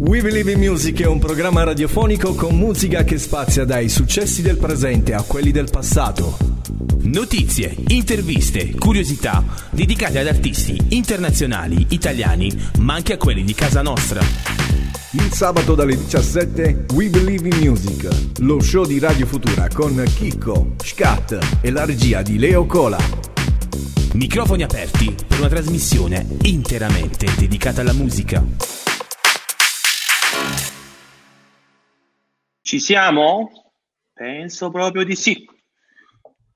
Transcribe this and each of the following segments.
We Believe in Music è un programma radiofonico con musica che spazia dai successi del presente a quelli del passato. Notizie, interviste, curiosità dedicate ad artisti internazionali, italiani, ma anche a quelli di casa nostra. Il sabato dalle 17 We Believe in Music, lo show di Radio Futura con Chicco, Scat e la regia di Leo Cola. Microfoni aperti per una trasmissione interamente dedicata alla musica. Ci siamo? Penso proprio di sì.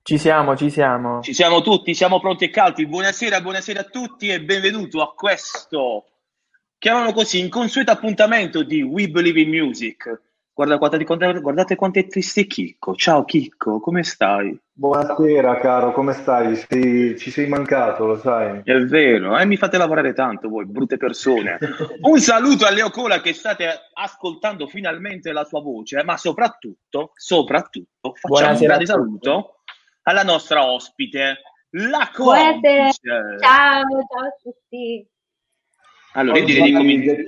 Ci siamo, ci siamo. Ci siamo tutti, siamo pronti e caldi. Buonasera, buonasera a tutti e benvenuto a questo, chiamano così, inconsueto appuntamento di We Believe in Music. Guarda, guardate, guardate quanto è triste Chicco. Ciao Chicco, come stai? Buonasera caro, come stai? Sei- ci sei mancato, lo sai. È vero, eh, mi fate lavorare tanto voi, brutte persone. Un saluto a Leo Cola che state ascoltando finalmente la sua voce, ma soprattutto, soprattutto, facciamo un Buonasera grande a tutti. saluto alla nostra ospite, la Buonasera. complice. Ciao, ciao a tutti. Allora, io direi di cominciare.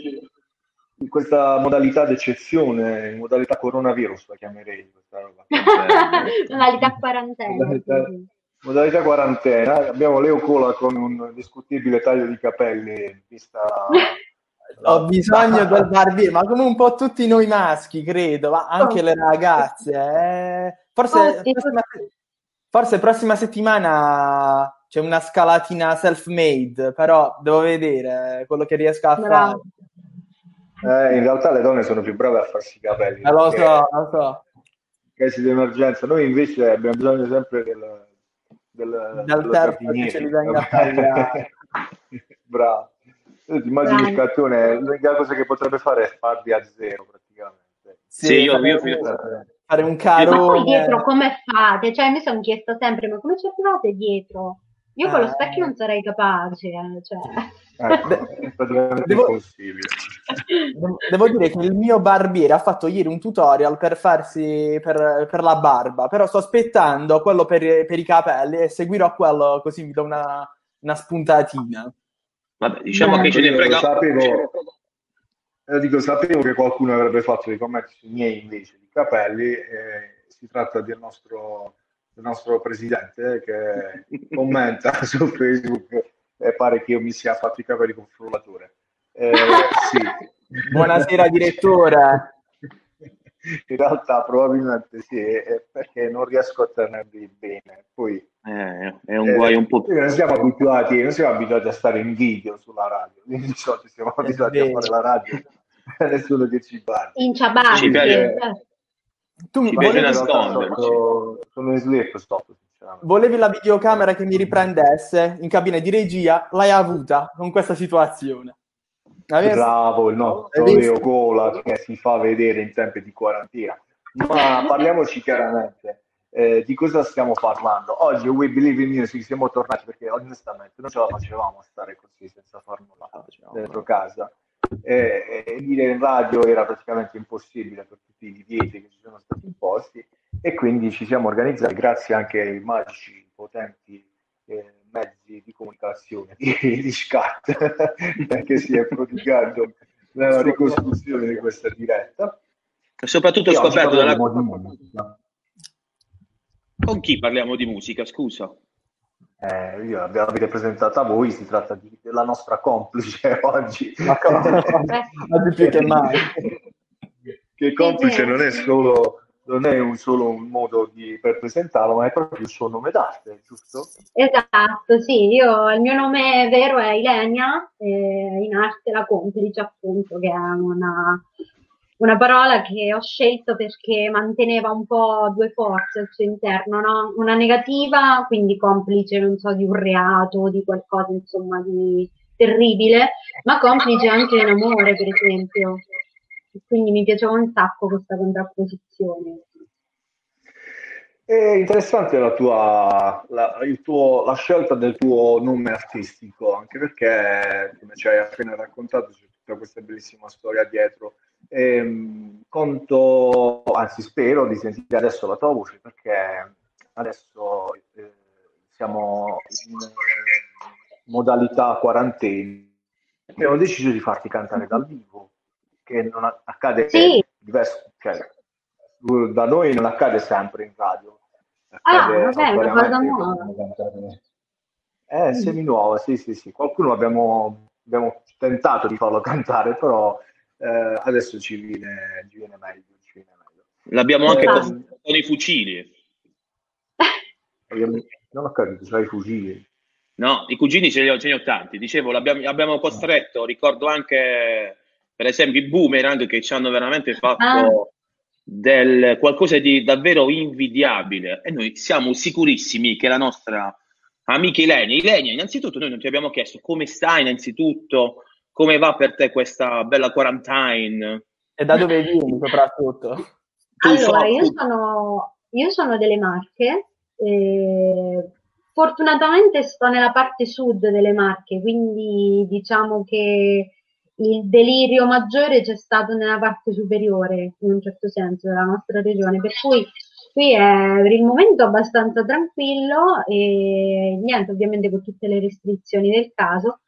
In questa modalità d'eccezione, in modalità coronavirus la chiamerei questa roba. Modalità quarantena. Modalità, modalità quarantena. Abbiamo Leo Cola con un discutibile taglio di capelli, vista Ho bisogno del barbiere, ma come un po' tutti noi maschi, credo, ma anche le ragazze. eh. Forse, Oh, sì. prossima, forse prossima settimana c'è una scalatina self-made, però devo vedere quello che riesco a Bravo. fare. Eh, in realtà le donne sono più brave a farsi i capelli. Eh, lo so, lo so. casi di emergenza. Noi invece abbiamo bisogno sempre del, del, Dal dello terzo che ce li venga a tagliare. Bravo. Ti immagini il cartone, l'unica cosa che potrebbe fare è farli a zero praticamente. Sì, io- fare, io- fare un Ma carone. poi dietro come fate? Cioè, mi sono chiesto sempre, ma come ci arrivate dietro? Io con lo Eh. specchio non sarei capace, eh, cioè. Ecco, è praticamente Devo- impossibile. Devo- dire che il mio barbiere ha fatto ieri un tutorial per farsi per, per la barba, però sto aspettando quello per, per i capelli e seguirò quello così mi do una, una spuntatina. Vabbè, diciamo che ce ne frega. sapevo, io dico, sapevo che qualcuno avrebbe fatto dei commenti sui miei invece di capelli. e si tratta del nostro, del nostro presidente che commenta su Facebook e pare che io mi sia fatto i capelli con frullatore. Eh, sì. Buonasera direttore. In realtà probabilmente sì, perché non riesco a tenerli bene. Poi Eh, è un guaio un po'. Noi non siamo abituati, non siamo abituati a stare in video sulla radio, quindi siamo abituati a fare la radio nessuno che ci parla. In ciabatte. Ci piace-. Tu piace volevi, nasconderci. Sono, sono in slip stop, sinceramente. volevi la videocamera che mi riprendesse in cabina di regia, l'hai avuta con questa situazione. Avessi- Bravo il nostro? Leo Cola che si fa vedere in tempi di quarantena. Ma parliamoci chiaramente. eh, di cosa stiamo parlando? Oggi We Believe in Music siamo tornati perché onestamente non ce la facevamo stare così senza far nulla dentro casa. E, e dire in radio era praticamente impossibile per tutti i divieti che ci sono stati imposti e quindi ci siamo organizzati grazie anche ai magici, potenti eh, mezzi di comunicazione di, di Scat che si è prodigato nella ricostruzione di questa diretta. Soprattutto ho E oggi scoperto dalla... Con chi parliamo di musica, scusa? Eh, io l'abbiamo presentata a voi, si tratta di- della nostra complice oggi. Ma? Oggi più che mai. che complice non è solo non è un solo un modo di, per presentarlo, ma è proprio il suo nome d'arte, giusto? Esatto, sì, io, il mio nome vero è Ilenia, e in arte la complice appunto, che è una, una parola che ho scelto perché manteneva un po' due forze al suo interno, no? Una negativa, quindi complice, non so, di un reato, di qualcosa insomma di terribile, ma complice anche in amore, per esempio. Quindi mi piaceva un sacco questa contrapposizione. È interessante la tua la, tuo- la scelta del tuo nome artistico, anche perché, come ci hai appena raccontato, c'è tutta questa bellissima storia dietro. Ehm, conto, anzi spero di sentire adesso la tua voce, perché adesso eh, siamo in eh, modalità quarantena. Abbiamo deciso di farti cantare dal vivo che non accade Sì. diverso, cioè, da noi non accade sempre in radio. Ah, Accade vabbè, è una cosa nuova. Eh, semi nuova, sì, sì, sì. Qualcuno abbiamo, abbiamo tentato di farlo cantare, però eh, adesso ci viene, ci viene meglio. Ci viene meglio. L'abbiamo anche Eh, con, con i fucili. Non ho capito, c'hai i fucili. No, i cugini ce li ho, ce ne ho tanti. Dicevo, l'abbiamo abbiamo costretto, ricordo anche per esempio i boomerang che ci hanno veramente fatto Ah. del, qualcosa di davvero invidiabile. E noi siamo sicurissimi che la nostra amica Ilenia, Ilenia, innanzitutto noi non ti abbiamo chiesto come stai innanzitutto, come va per te questa bella quarantine? E da dove vieni soprattutto? Tu Allora, io sono, io sono delle Marche, eh, fortunatamente sto nella parte sud delle Marche, quindi diciamo che il delirio maggiore c'è stato nella parte superiore, in un certo senso, della nostra regione, per cui qui è per il momento abbastanza tranquillo e niente, ovviamente con tutte le restrizioni del caso,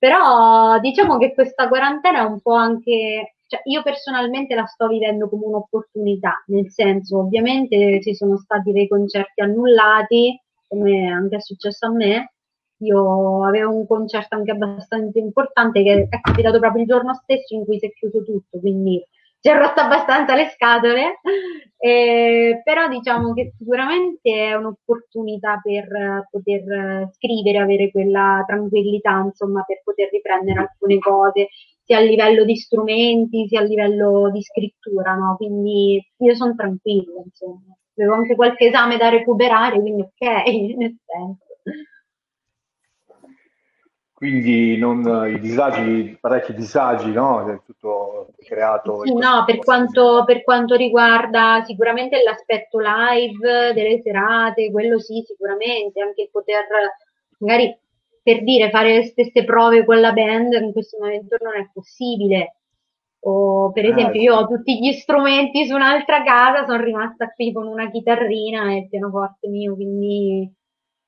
però diciamo che questa quarantena è un po' anche, cioè io personalmente la sto vivendo come un'opportunità, nel senso ovviamente ci sono stati dei concerti annullati, come anche è successo a me. Io avevo un concerto anche abbastanza importante che è capitato proprio il giorno stesso in cui si è chiuso tutto, quindi ci è rotto abbastanza le scatole, eh, però diciamo che sicuramente è un'opportunità per poter scrivere, avere quella tranquillità, insomma, per poter riprendere alcune cose, sia a livello di strumenti, sia a livello di scrittura, no? Quindi io sono tranquilla, insomma. Avevo anche qualche esame da recuperare, quindi ok, nel senso. Quindi non, i disagi, parecchi disagi, no? È tutto creato. Sì, no, per quanto, per quanto riguarda sicuramente l'aspetto live delle serate, quello sì, sicuramente, anche il poter magari per dire fare le stesse prove con la band in questo momento non è possibile. O per Eh, esempio, sì. io ho tutti gli strumenti su un'altra casa, sono rimasta qui con una chitarrina e il pianoforte mio, quindi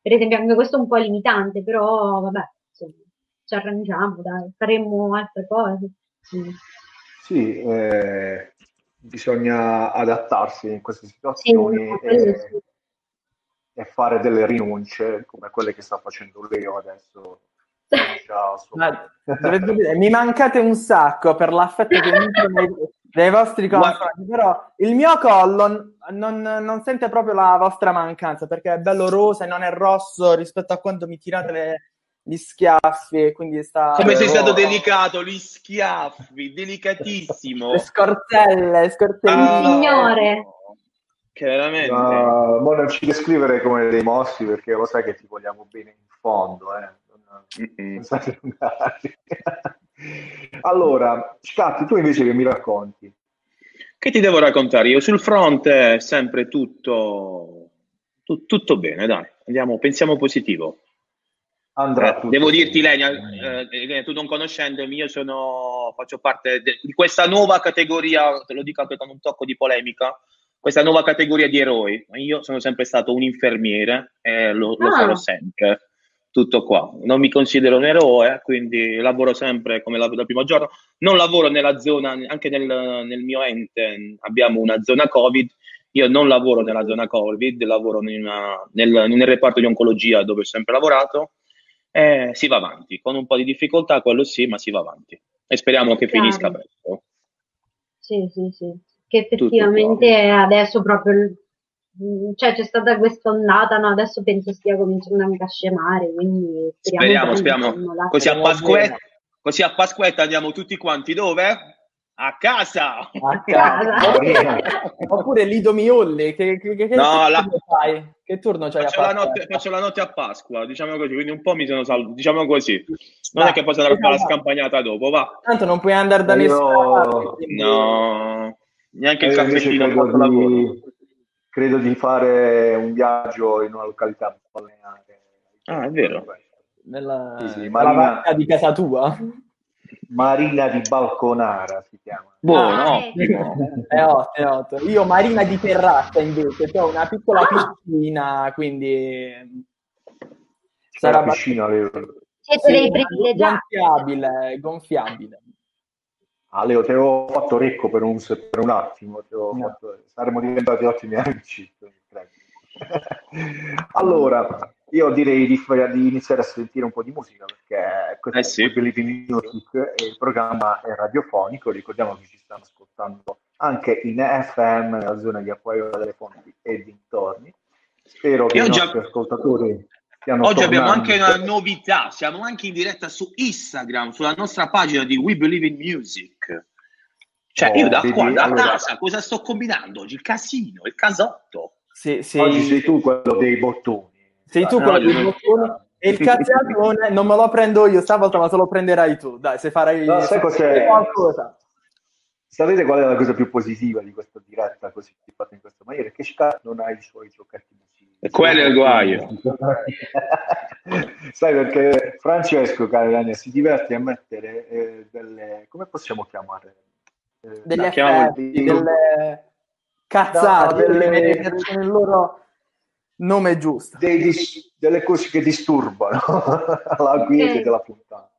per esempio anche questo è un po' limitante, però vabbè, ci arrangiamo, dai, faremo altre cose. Mm. Sì, eh, bisogna adattarsi in queste situazioni quello e, sì. e fare delle rinunce come quelle che sta facendo Leo adesso. Ma dire, mi mancate un sacco per l'affetto che nei vostri confronti, però il mio collo non, non sente proprio la vostra mancanza perché è bello rosa e non è rosso rispetto a quando mi tirate le- gli schiaffi e quindi sta... Come sei stato delicato, gli schiaffi, delicatissimo. Le scorzelle, le scorzelle. Ah, Signore. Che veramente... Ma, mo non ci descrivere come dei mossi perché lo sai che ti vogliamo bene in fondo, eh. Non- non. Allora, Scatti, tu invece che mi racconti? Che ti devo raccontare? Io sul fronte sempre tutto, tu- tutto bene, dai. Andiamo, pensiamo positivo. Andrà Eh, tutto devo dirti. Lenia, eh, tu non conoscendomi, io sono, faccio parte de- di questa nuova categoria, te lo dico anche con un tocco di polemica, questa nuova categoria di eroi. Io sono sempre stato un infermiere e lo, lo Ah. sarò sempre. Tutto qua. Non mi considero un eroe, quindi lavoro sempre come lavoro dal primo giorno. Non lavoro nella zona, anche nel, nel mio ente abbiamo una zona Covid. Io non lavoro nella zona Covid, lavoro in una- nel, nel reparto di oncologia dove ho sempre lavorato. E si va avanti, con un po' di difficoltà, quello sì, ma si va avanti. E speriamo che Chiaro. finisca presto. Sì, sì, sì. Che effettivamente adesso proprio, mm, cioè c'è stata questa ondata, no? Adesso penso stia cominciando anche a scemare, quindi speriamo. Speriamo, speriamo. Così a, Pasquetta, così a Pasquetta andiamo tutti quanti dove? A casa! A casa. Oppure Lido Miulli, che, che, che, che No, la- fai? Che turno c'hai Faccio a la, notte, faccio la notte a Pasqua, diciamo così, quindi un po' mi sono salvato, diciamo così. Non Dai, è che posso andare a fare la scampagnata dopo, va. Tanto non puoi andare da quindi- No, neanche il Io invece caffettino credo di, credo di fare un viaggio in una località balneare. Ah, è vero. Nella, Sì, sì, Marina- vacca di casa tua. Marina di Balconara si chiama. Buono, Ah, ottimo. È ottimo, è ottimo. Io Marina di Terrazza invece, ho una piccola Ah. piscina, quindi C'è la sarà piscina, Leo. Siete dei Sì, privilegiati. gonfiabile, gonfiabile. Ah, Leo, te l'ho fatto recco per un, per un attimo, No. fatto, saremmo diventati ottimi amici. allora, io direi di, di, iniziare a sentire un po' di musica perché questo Eh sì. è Believe in Music e il programma è radiofonico. Ricordiamo che ci stanno ascoltando anche in FM nella zona di Acquaio delle Fonti e dintorni. Spero che Io i già- nostri ascoltatori stiano Oggi abbiamo tornando. anche una novità, siamo anche in diretta su Instagram, sulla nostra pagina di We Believe in Music. Cioè, Oh, io da vedi, qua, da allora- casa, cosa sto combinando oggi? Il casino, il casotto. Sì, sì. Oggi sei tu quello dei bottoni. Sei tu Dai, quello dei bottoni e il cazziatone non me lo prendo io stavolta, ma te lo prenderai tu. Dai, se farai No, sai cos'è? qualcosa. Sapete qual è la cosa più positiva di questa diretta così fatta in questa maniera? Che Scar non ha i suoi. E quello è il guaio. Sai perché Francesco, cara Rania, si diverte a mettere eh, delle... come possiamo chiamare? Eh, chiamavo- effetti, delle cazzate, No, delle- delle... loro nome giusto. dei dis- delle cose che disturbano la quiete Ok. della puntata.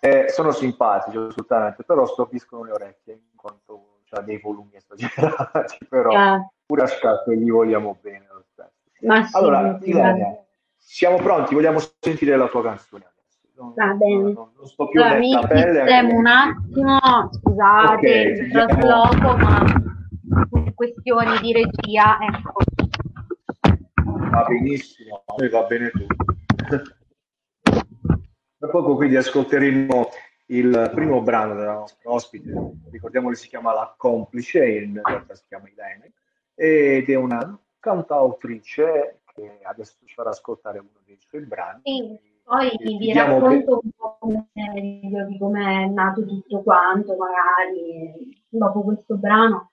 Eh, sono simpatici assolutamente, però stordiscono le orecchie in quanto ha dei volumi esagerati, però Eh, pure a scatto gli vogliamo bene lo stesso. ma sì, Allora, Ilenia, siamo pronti, vogliamo sentire la tua canzone adesso. Non, Va bene. non- non sto più Allora, mi pelle. sistemo un attimo, scusate Ok, il trasloco, ma per questioni di regia, ecco. Va benissimo, a me va bene tutto. Tra poco quindi ascolteremo il primo brano della nostra ospite, ricordiamo che si chiama La Complice, in realtà si chiama Ilene, ed è una cantautrice che adesso ci farà ascoltare uno dei suoi brani. Sì, poi E vi vediamo che- racconto un po' di come è nato tutto quanto, magari dopo questo brano,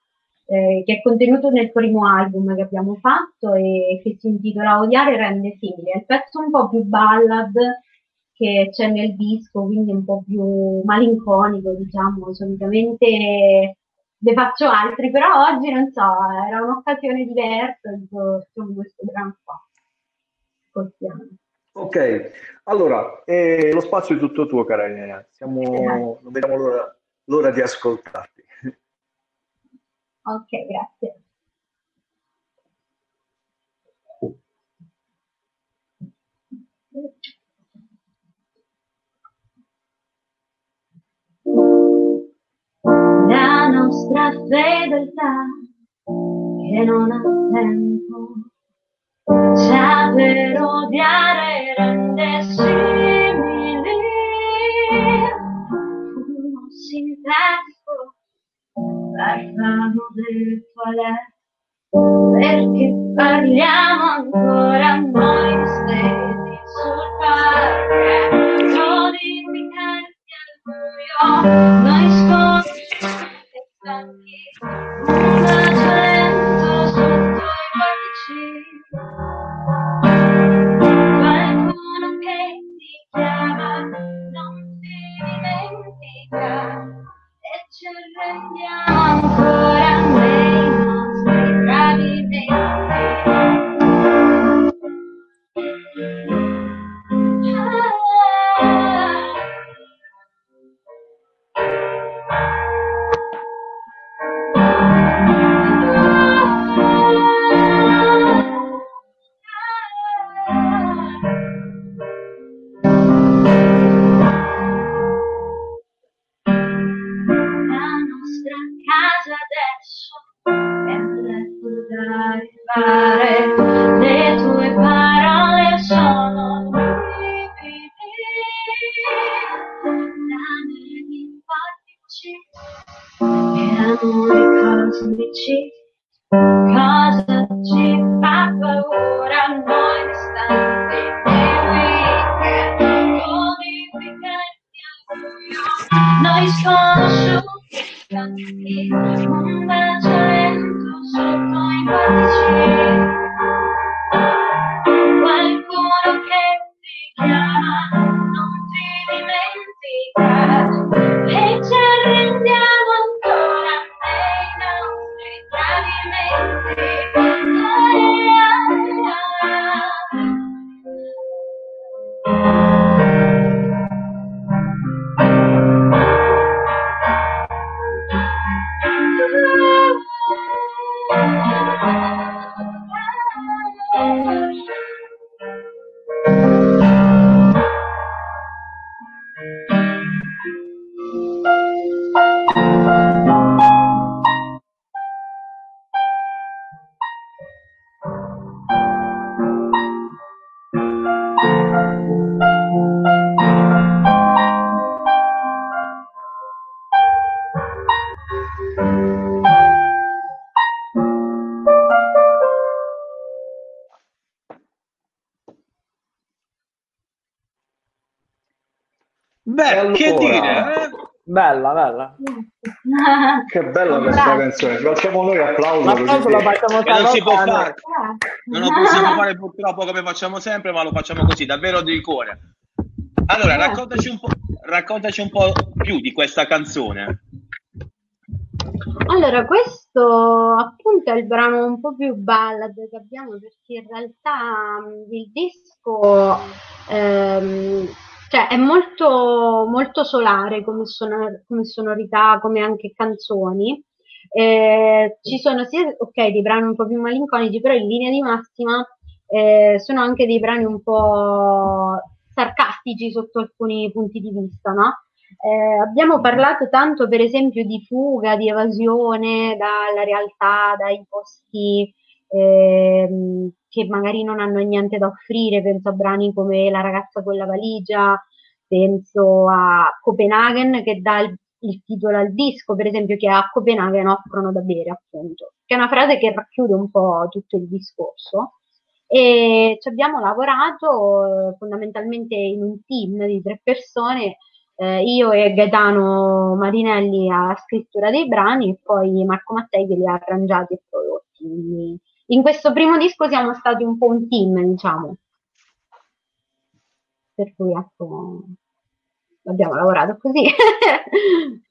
eh, che è contenuto nel primo album che abbiamo fatto e che si intitola Odiare rende simile. È il pezzo un po' più ballad che c'è nel disco, quindi un po' più malinconico, diciamo, solitamente ne faccio altri, però oggi non so, era un'occasione diversa, dico, questo brano qua. Ascoltiamo. Ok, allora eh, lo spazio è tutto tuo, cara Elena. Siamo, non vediamo l'ora, l'ora di ascoltarti. Ok, grazie. La nostra fedeltà che non ha tempo sa per odiare rende simili uno parlano del toiletto perché parliamo ancora noi stessi sul parquet. Codificanti al buio noi sconosciuti e stanchi un accento sotto i portici ci cosa ci fa paura a noi distanti di weekend, codificanti al buio, noi Bella, bella. che bella questa canzone. Ci facciamo noi applauso. L'applauso lo facciamo non si può fare. fare. Non lo possiamo fare purtroppo come facciamo sempre, ma lo facciamo così, davvero di cuore. Allora, raccontaci un po', raccontaci un po' più di questa canzone. Allora, questo appunto è il brano un po' più ballad che abbiamo perché in realtà il disco ehm, cioè è molto, molto solare come, sonor- come sonorità, come anche canzoni. Eh, ci sono sia ok dei brani un po' più malinconici, però in linea di massima eh, sono anche dei brani un po' sarcastici sotto alcuni punti di vista, no? Eh, abbiamo parlato tanto, per esempio, di fuga, di evasione dalla realtà, dai posti ehm, che magari non hanno niente da offrire, penso a brani come La ragazza con la valigia, penso a Copenaghen che dà il, il titolo al disco, per esempio, che a Copenaghen offrono da bere, appunto, che è una frase che racchiude un po' tutto il discorso. E ci abbiamo lavorato eh, fondamentalmente in un team di tre persone, eh, io e Gaetano Marinelli alla scrittura dei brani e poi Marco Mattei che li ha arrangiati e prodotti. In questo primo disco siamo stati un po' un team, diciamo. Per cui ecco, abbiamo lavorato così.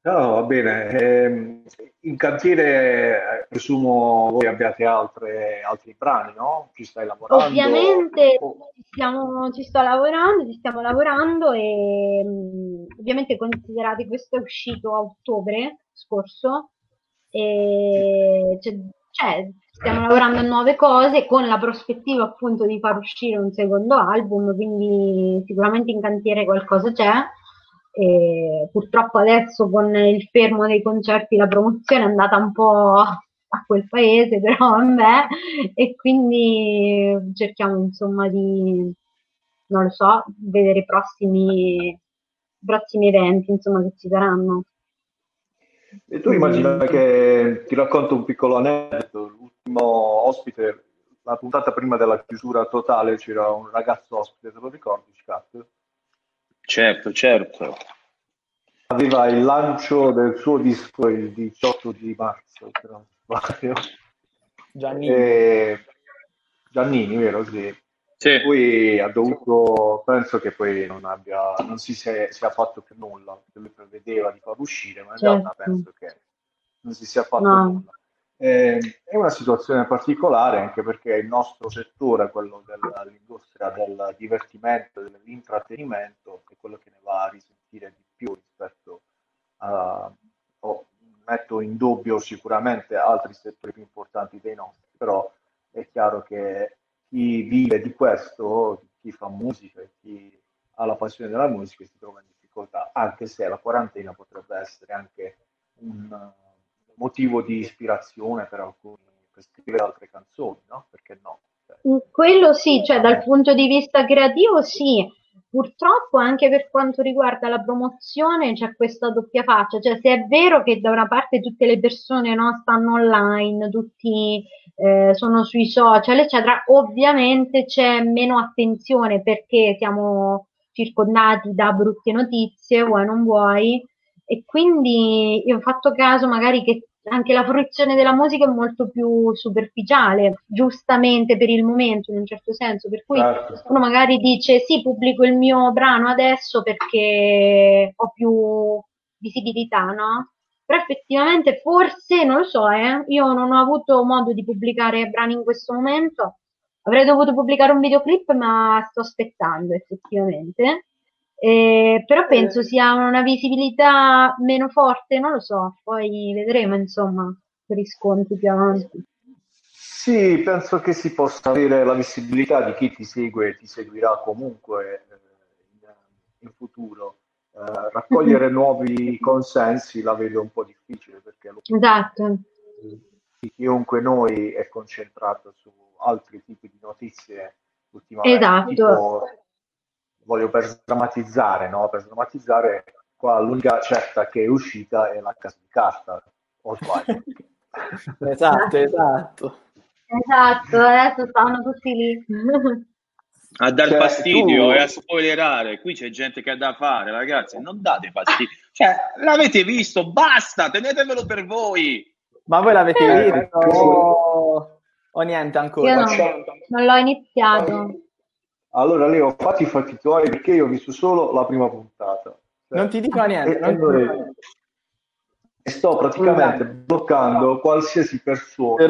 No, va bene. Eh, in cantiere presumo voi abbiate altre, altri brani, no? Ci stai lavorando? Ovviamente ci, stiamo, ci sto lavorando, ci stiamo lavorando e mh, ovviamente considerate questo è uscito a ottobre scorso e cioè, cioè, stiamo lavorando a nuove cose con la prospettiva appunto di far uscire un secondo album, quindi sicuramente in cantiere qualcosa c'è. E purtroppo adesso con il fermo dei concerti la promozione è andata un po' a quel paese, però a me, e quindi cerchiamo insomma di, non lo so, vedere i prossimi, prossimi eventi insomma che ci saranno. E tu immagina che ti racconto un piccolo aneddoto, l'ultimo ospite, la puntata prima della chiusura totale c'era un ragazzo ospite, te lo ricordi, Scat? Certo, certo. Aveva il lancio del suo disco il 18 di marzo, se non sbaglio. Giannini. E... Giannini, vero? Sì. Sì. Poi ha dovuto, penso che poi non abbia, non si sia, sia fatto più nulla, perché lui prevedeva di far uscire, ma in Certo. realtà penso che non si sia fatto No. nulla. Eh, è una situazione particolare anche perché il nostro settore, quello dell'industria del divertimento, dell'intrattenimento, è quello che ne va a risentire di più rispetto a, o metto in dubbio sicuramente altri settori più importanti dei nostri, però è chiaro che chi vive di questo, chi fa musica, chi ha la passione della musica si trova in difficoltà, anche se la quarantena potrebbe essere anche un uh, motivo di ispirazione per alcuni per scrivere altre canzoni, no? Perché no? Cioè, Mm, Quello sì, cioè dal punto di vista creativo sì, purtroppo anche per quanto riguarda la promozione c'è questa doppia faccia, cioè se è vero che da una parte tutte le persone no, stanno online, tutti eh, sono sui social, eccetera, ovviamente c'è meno attenzione perché siamo circondati da brutte notizie, vuoi non vuoi, e quindi io ho fatto caso magari che anche la fruizione della musica è molto più superficiale, giustamente per il momento in un certo senso, per cui certo. uno magari dice sì, pubblico il mio brano adesso perché ho più visibilità, no? Però effettivamente forse, non lo so, eh, io non ho avuto modo di pubblicare brani in questo momento, avrei dovuto pubblicare un videoclip, ma sto aspettando effettivamente. Eh, però penso sia una visibilità meno forte, non lo so, poi vedremo insomma per riscontri più avanti. Sì, penso che si possa avere la visibilità di chi ti segue e ti seguirà comunque eh, in, futuro, eh, raccogliere nuovi consensi la vedo un po' difficile perché esatto. chiunque noi è concentrato su altri tipi di notizie ultimamente. Esatto. Tipo, voglio per drammatizzare, no? Per drammatizzare, qua l'unica certa che è uscita è la casa di carta, o sbaglio? esatto, esatto. Esatto, adesso stanno tutti lì. a dar Cioè, fastidio tu- e a spoilerare. Qui c'è gente che ha da fare, ragazzi. Non date fastidio. Cioè, l'avete visto, basta, tenetemelo per voi. Ma voi l'avete Eh, visto o... o niente ancora? Io no, Facciamo- non l'ho iniziato. Allora Leo, fatti i fatti tuoi perché io ho visto solo la prima puntata. Cioè, Non ti dico niente. e- non e ti dico sto praticamente bloccando qualsiasi persona,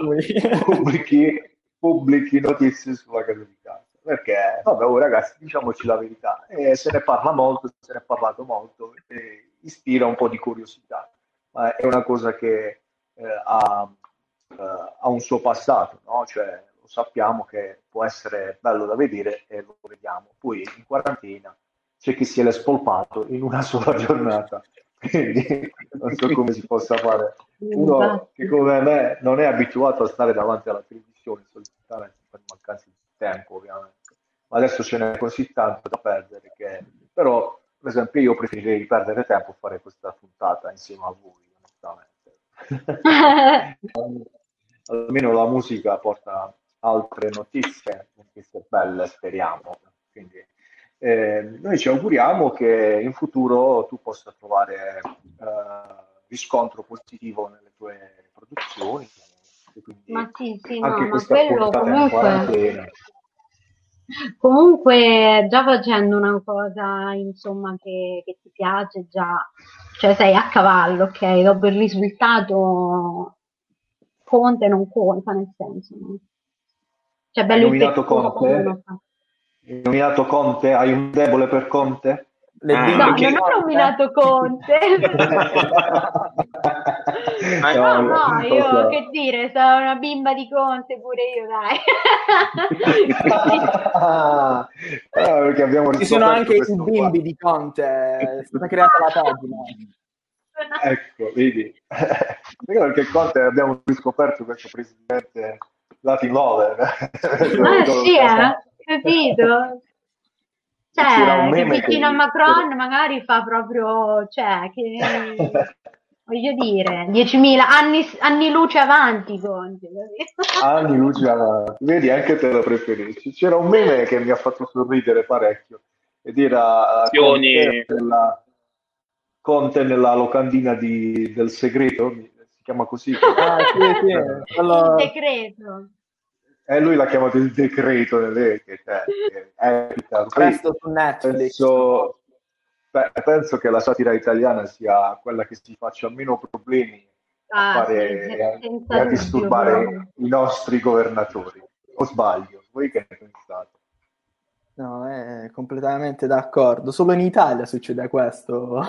lui. pubblichi, pubblichi notizie sulla casa di carta. Perché, vabbè, oh, ragazzi, diciamoci la verità, eh, se ne parla molto, se ne è parlato molto, e ispira un po' di curiosità, ma è una cosa che eh, ha, eh, ha un suo passato, no? Cioè, sappiamo che può essere bello da vedere e lo vediamo. Poi in quarantena c'è chi si è spolpato in una sola giornata, quindi non so come si possa fare. Uno che come me non è abituato a stare davanti alla televisione solitamente per mancanza di tempo, ovviamente. Ma adesso ce n'è così tanto da perdere che però, per esempio, io preferirei perdere tempo a fare questa puntata insieme a voi, onestamente. Almeno la musica porta altre notizie, notizie belle, speriamo. Quindi, eh, noi ci auguriamo che in futuro tu possa trovare eh, riscontro positivo nelle tue produzioni. Ma sì, sì, no, ma quello comunque, comunque già facendo una cosa, insomma, che, che ti piace, già, cioè sei a cavallo, ok? Dopo il risultato conta e non conta, nel senso, no? Cioè, bello il nominato Conte? Hai nominato Conte? Hai un debole per Conte? Le Ah, No, non ho nominato Conte. Ma No, no, io che dire, sono una bimba di Conte pure io, dai. Ah, perché abbiamo Ci sono anche i questo qua. bimbi di Conte, è stata creata la pagina. Ecco, vedi. Perché perché Conte abbiamo riscoperto questo presidente Latin lover. Ah sì, eh? Capito? Cioè, che meme che- vicino a Macron magari fa proprio, cioè, che voglio dire, 10.000 anni, anni luce avanti, Conte? Anni luce avanti. Vedi, anche te lo preferisci. C'era un meme che mi ha fatto sorridere parecchio ed era eh. Conte nella, Conte nella locandina di- del segreto, chiama così. Ah, sì, sì, quello- Il decreto. E lui l'ha chiamato il decreto nelle che, cioè, che è presto su Netflix. penso, beh, penso che la satira italiana sia quella che si faccia meno problemi a, Ah, fare, sì, a- a disturbare i nostri governatori. O sbaglio? Voi che ne pensate? No, è completamente d'accordo. Solo in Italia succede questo.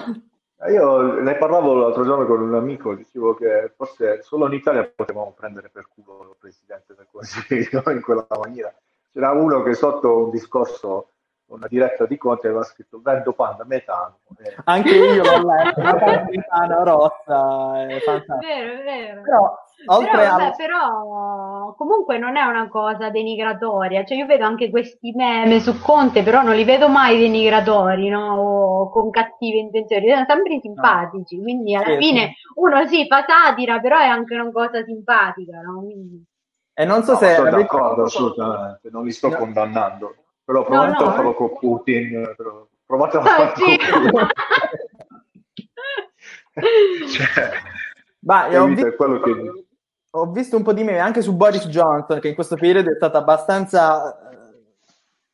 Io ne parlavo l'altro giorno con un amico, dicevo che forse solo in Italia potevamo prendere per culo il Presidente del Consiglio in quella maniera. C'era uno che sotto un discorso, una diretta di Conte, aveva scritto vendo panna a metano. E- Anche io l'ho letto, la partitana rossa, è fantastico. Vero, vero. Però, oltre Però, vabbè, al... però comunque non è una cosa denigratoria, cioè io vedo anche questi meme su Conte, però non li vedo mai denigratori, no? O con cattive intenzioni, sono sempre simpatici, quindi alla Sì, fine uno sì fa satira, però è anche una cosa simpatica, no? Quindi... E non so No, se... sono avete- d'accordo assolutamente, non li sto No. condannando. Però provate no, a farlo eh. con Putin. però- Provate a Ah, farlo sì. con Putin. Cioè, Ma io ho, capito? vi- È quello che... ho visto un po' di meme anche su Boris Johnson, che in questo periodo è stato abbastanza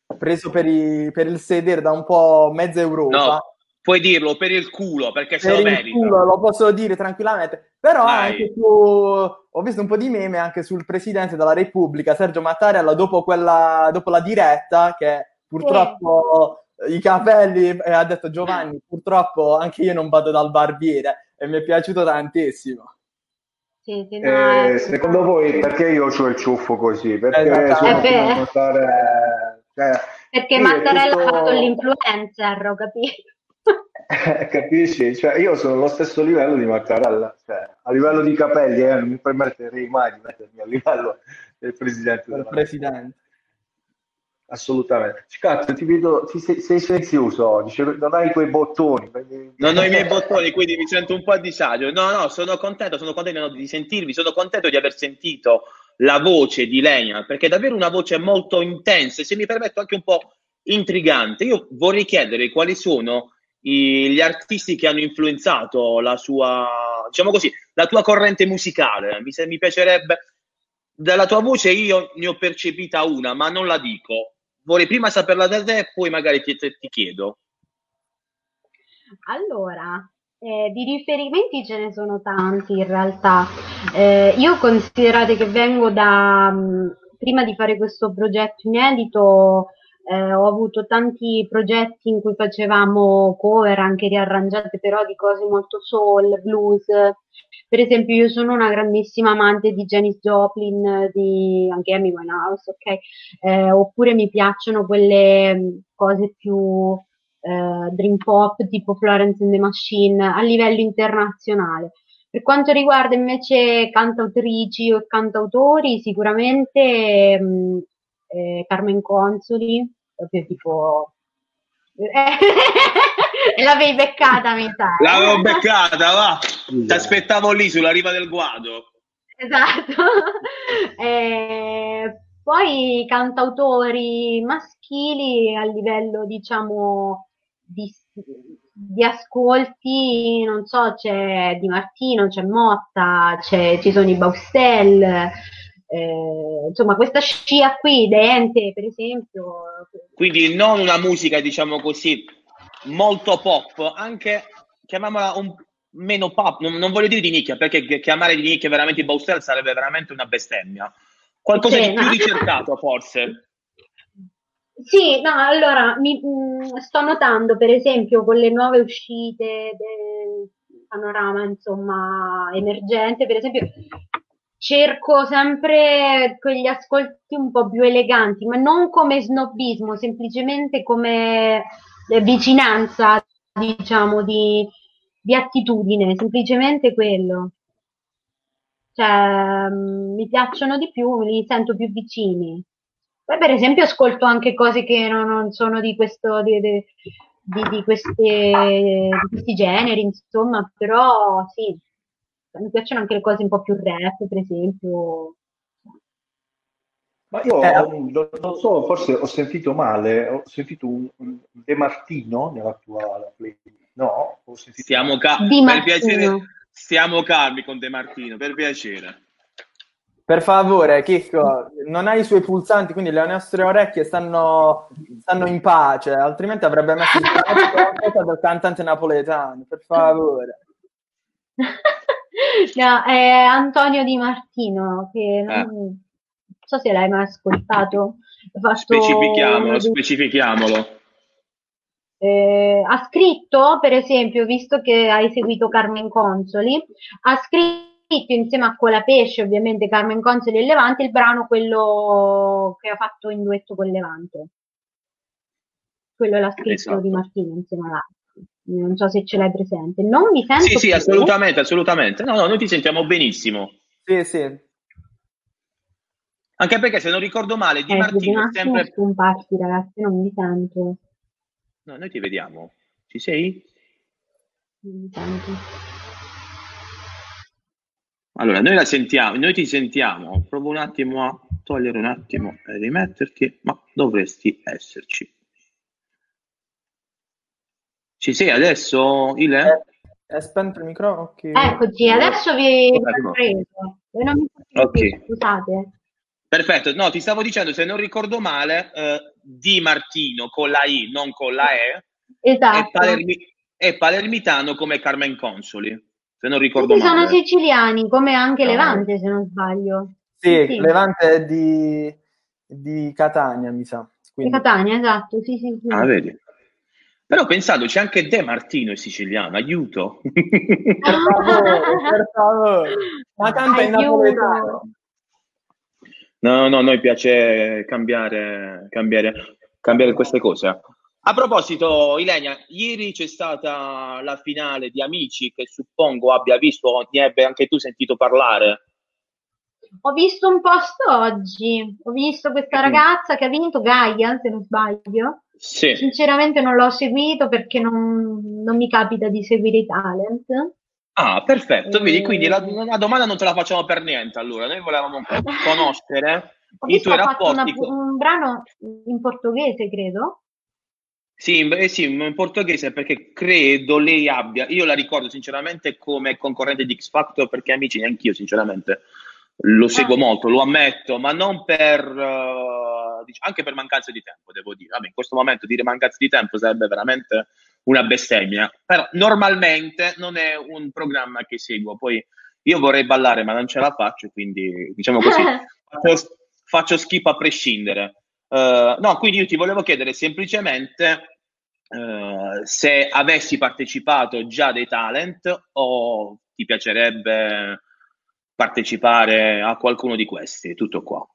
eh, preso per, i- per il sedere da un po' mezza Europa. No, puoi dirlo per il culo perché se per lo il merita. culo lo posso dire tranquillamente, però anche su, ho visto un po' di meme anche sul presidente della Repubblica, Sergio Mattarella, dopo, quella, dopo la diretta, che purtroppo i capelli, e ha detto Giovanni, purtroppo anche io non vado dal barbiere e mi è piaciuto tantissimo. Sì, sì, no, Eh, eh, secondo voi perché io ho il ciuffo così? Perché Esatto. sono Eh a notare- cioè, Perché Mattarella ha tutto- fatto l'influencer, ho capito? Capisci? Cioè, io sono allo stesso livello di Mattarella, cioè, a livello di capelli, eh, non mi permetterei mai di mettermi a livello del presidente. Del presidente. Assolutamente. Cazzo, ti vedo, ti sei, sei silenzioso oggi, non hai quei bottoni. Non ho i miei bottoni, quindi mi sento un po' a disagio. No, no, sono contento, sono contento di sentirvi, sono contento di aver sentito la voce di Lenia, perché è davvero una voce molto intensa e se mi permetto anche un po' intrigante. Io vorrei chiedere quali sono i, gli artisti che hanno influenzato la sua, diciamo così, la tua corrente musicale. Mi, mi piacerebbe, dalla tua voce io ne ho percepita una, ma non la dico vorrei prima saperla da te e poi magari ti, ti chiedo. Allora, eh, di riferimenti ce ne sono tanti in realtà. Eh, io considerate che vengo da, mm, prima di fare questo progetto inedito, eh, ho avuto tanti progetti in cui facevamo cover anche riarrangiate però di cose molto soul, blues. Per esempio io sono una grandissima amante di Janis Joplin, di anche Amy Winehouse, ok? Eh, oppure mi piacciono quelle mm, cose più eh, dream pop tipo Florence and the Machine a livello internazionale. Per quanto riguarda invece cantautrici o cantautori, sicuramente mh, mm, eh, Carmen Consoli, proprio tipo... e l'avevi beccata, mi sa. L'avevo beccata, va. Ti aspettavo lì sulla riva del guado. Esatto. e poi cantautori maschili a livello, diciamo, di, di ascolti, non so, c'è Di Martino, c'è Motta, c'è, ci sono i Baustelle, eh, insomma, questa scia qui, Dente, per esempio. Quindi non una musica, diciamo così, molto pop, anche chiamiamola un meno pop, non, non voglio dire di nicchia, perché chiamare di nicchia veramente i Baustelle sarebbe veramente una bestemmia. Qualcosa di più ricercato, forse. Sì, no, allora mi, mh, mm, sto notando per esempio con le nuove uscite del panorama, insomma, emergente, per esempio, cerco sempre quegli ascolti un po' più eleganti, ma non come snobismo, semplicemente come vicinanza, diciamo, di, di attitudine, semplicemente quello. Cioè, mm, mi piacciono di più, li sento più vicini. Poi, per esempio, ascolto anche cose che non, non sono di questo, di, di, di, queste, di questi generi, insomma, però sì, mi piacciono anche le cose un po' più rap, per esempio. Ma io eh, non, non so, forse ho sentito male, ho sentito un, un De Martino nella tua playlist, no? Stiamo, ca- per piacere, stiamo calmi con De Martino, per piacere. Per favore, Chicco, non hai i suoi pulsanti, quindi le nostre orecchie stanno, stanno in pace, altrimenti avrebbe messo il qualcosa del cantante napoletano, per favore. No, è Antonio Di Martino, che non, eh. non so se l'hai mai ascoltato. Fatto... Specifichiamolo, specifichiamolo. Eh, ha scritto, per esempio, visto che hai seguito Carmen Consoli, ha scritto insieme a Colapesce, ovviamente Carmen Consoli e Levante, il brano quello che ha fatto in duetto con Levante. Quello l'ha scritto esatto. Di Martino insieme a non so se ce l'hai presente. Non mi sento. Sì, sì, più. assolutamente, assolutamente. No, no, noi ti sentiamo benissimo. Sì, sì. Anche perché se non ricordo male, Di eh, Martino è sempre. scomparsi, ragazzi, non mi sento. No, noi ti vediamo. Ci sei? Non mi sento. Allora, noi la sentiamo, noi ti sentiamo. Provo un attimo a togliere un attimo e rimetterti, ma dovresti esserci. Ci sei adesso, Ile? È spento il microfono? Okay. Eccoci, adesso vi ho preso. Non mi okay. scusate. Perfetto, no, ti stavo dicendo, se non ricordo male, eh, Di Martino con la I, non con la E, esatto. è, palermi- è palermitano come Carmen Consoli, se non ricordo Tutti male. Sono siciliani, come anche no. Levante, se non sbaglio. Sì, sì. Levante è di, di Catania, mi sa. Quindi. Di Catania, esatto, sì, sì, sì. Ah, vedi. Però pensando, c'è anche De Martino è siciliano, aiuto. per favore, per favore. Ma canta in napoletano. No, no, a noi piace cambiare, cambiare, cambiare queste cose. A proposito, Ilenia, ieri c'è stata la finale di Amici che suppongo abbia visto, ne ebbe anche tu sentito parlare. Ho visto un post oggi, ho visto questa ragazza che ha vinto Gaia, se non sbaglio. Sì. Sinceramente non l'ho seguito perché non, non mi capita di seguire i talent. Ah, perfetto, vedi, quindi la, Eh. la domanda non te la facciamo per niente, allora, noi volevamo conoscere i tuoi una- rapporti con... un brano in portoghese, credo. Sì, in- eh sì, in portoghese perché credo lei abbia, io la ricordo sinceramente come concorrente di X Factor perché amici neanch'io sinceramente lo seguo Ah. molto, lo ammetto, ma non per, dic- anche per mancanza di tempo, devo dire. Vabbè, in questo momento dire mancanza di tempo sarebbe veramente una bestemmia, però normalmente non è un programma che seguo, poi io vorrei ballare ma non ce la faccio, quindi diciamo così, faccio, faccio schifo a prescindere. Eh, no, quindi io ti volevo chiedere semplicemente eh, se avessi partecipato già dei talent o ti piacerebbe partecipare a qualcuno di questi, tutto qua.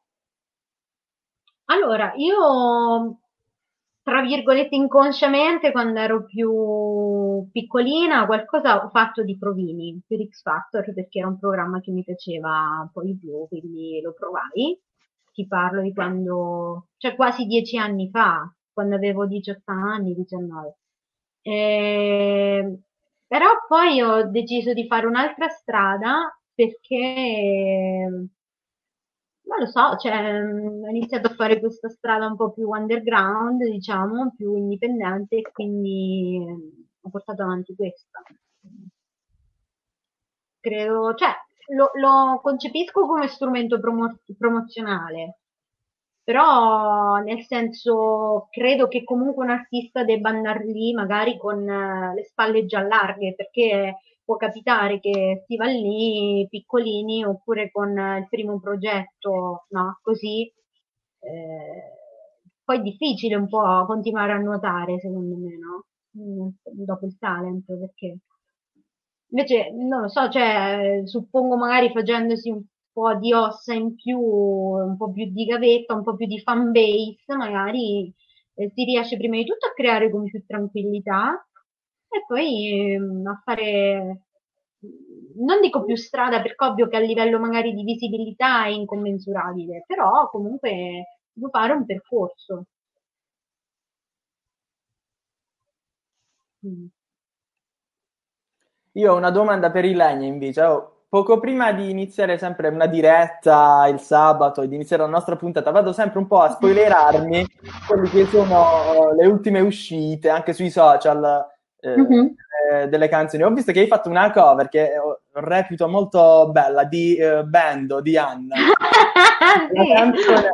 Allora, io, tra virgolette, inconsciamente, quando ero più piccolina, qualcosa ho fatto di provini per X Factor, perché era un programma che mi piaceva un po' di più, quindi lo provai. Ti parlo di quando, cioè quasi dieci anni fa, quando avevo 18 anni, 19. Eh, però poi ho deciso di fare un'altra strada perché non lo so, cioè, mh, ho iniziato a fare questa strada un po' più underground, diciamo, più indipendente, e quindi eh, ho portato avanti questa. Credo, cioè, lo, lo concepisco come strumento promo- promozionale, però nel senso credo che comunque un artista debba andare lì magari con eh, le spalle già larghe, perché può capitare che si va lì piccolini oppure con eh, il primo progetto, no, così. eh, poi è difficile un po' continuare a nuotare, secondo me, no? Mm, Dopo il talent, perché invece, non lo so, cioè, suppongo magari facendosi un po' di ossa in più, un po' più di gavetta, un po' più di fan base, magari eh, si riesce prima di tutto a creare con più tranquillità e poi ehm, a fare, non dico più strada, perché ovvio che a livello magari di visibilità è incommensurabile, però comunque può fare un percorso. Mm. Io ho una domanda per Ilenia invece. Oh, poco prima di iniziare sempre una diretta il sabato e di iniziare la nostra puntata, vado sempre un po' a spoilerarmi quelle che sono eh, le ultime uscite anche sui social eh, Mhm. eh, delle canzoni. Ho visto che hai fatto una cover che ho- reputo molto bella di eh, Bando di Anna. Sì. canzone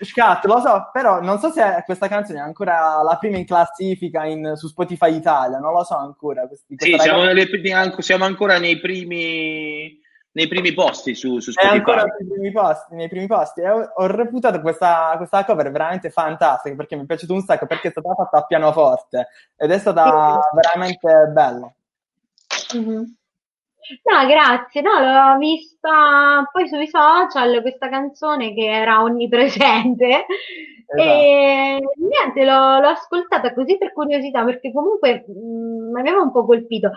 Scat, lo so, però non so se questa canzone è ancora la prima in classifica in- su Spotify Italia, non lo so ancora. questi- Sì, siamo, ragazza- siamo ancora nei primi, nei primi posti su, su È Spotify. ancora nei primi posti, nei primi posti. E ho, ho reputato questa, questa cover veramente fantastica perché mi è piaciuto un sacco perché è stata fatta a pianoforte ed è stata veramente bella. Mhm. No, grazie. No, l'ho vista poi sui social questa canzone che era onnipresente e niente, l'ho, l'ho ascoltata così per curiosità perché comunque mh, mi aveva un po' colpito.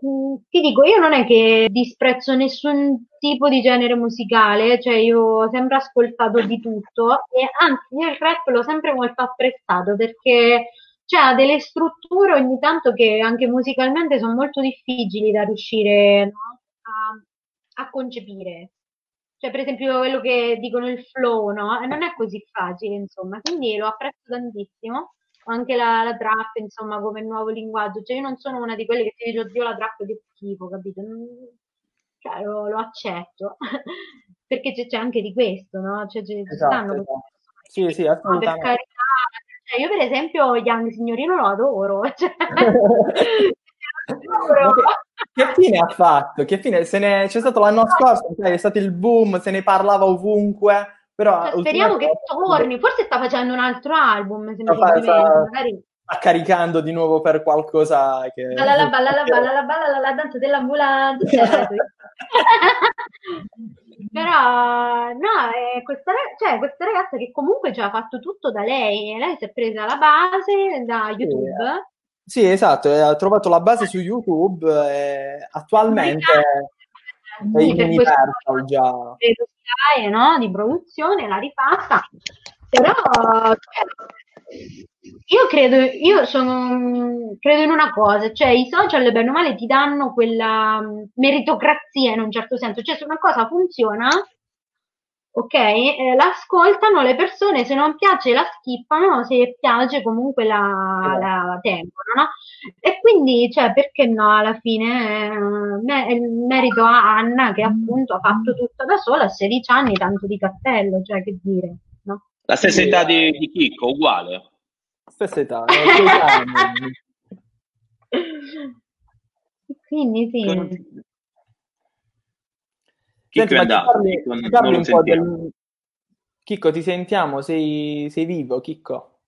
Mh, ti dico, io non è che disprezzo nessun tipo di genere musicale, cioè io ho sempre ascoltato di tutto e anzi io il rap l'ho sempre molto apprezzato perché cioè, ha delle strutture ogni tanto che anche musicalmente sono molto difficili da riuscire no, a, a concepire. Cioè, per esempio, quello che dicono il flow, no? Non è così facile, insomma. Quindi lo apprezzo tantissimo. Anche la, la trap, insomma, come nuovo linguaggio. Cioè, io non sono una di quelle che ti dice, oddio, la trap che schifo, capito? Cioè, lo, lo accetto. Perché c'è, c'è anche di questo, no? Cioè, ci ci Esatto, stanno esatto. Sì, sì, No, per assolutamente. carità, cioè, io per esempio Young Signorino lo adoro, cioè. Che fine ha fatto? Che fine? Se ne... C'è stato l'anno scorso, è stato il boom, se ne parlava ovunque, però Cioè, speriamo che ultimamente- torni, forse sta facendo un altro album, se fa- sta- magari sta caricando di nuovo per qualcosa che... balla la balla la balla la balla la danza dell'ambulanza, cioè, Però, no, è questa, cioè, questa ragazza che comunque ci ha fatto tutto da lei, lei si è presa la base da YouTube. Sì, sì esatto, ha trovato la base su YouTube e attualmente è in Universal già. Credo no? di produzione, l'ha rifatta. Però, cioè, io credo, io sono, credo in una cosa, cioè i social bene o male ti danno quella mm, meritocrazia in un certo senso, cioè se una cosa funziona, ok, eh, l'ascoltano le persone, se non piace la skippano, se piace comunque la, la tengono, no? E quindi, cioè, perché no, alla fine eh, me, il merito a Anna che appunto ha fatto tutto da sola a 16 anni, tanto di cappello, cioè che dire, no? La stessa età di, di Chicco, uguale. Stessa età, Quindi sì. Chicco Senti, è andato, parli, Chicco, parli un po' del... Chicco, ti sentiamo? Sei, sei vivo, Chicco?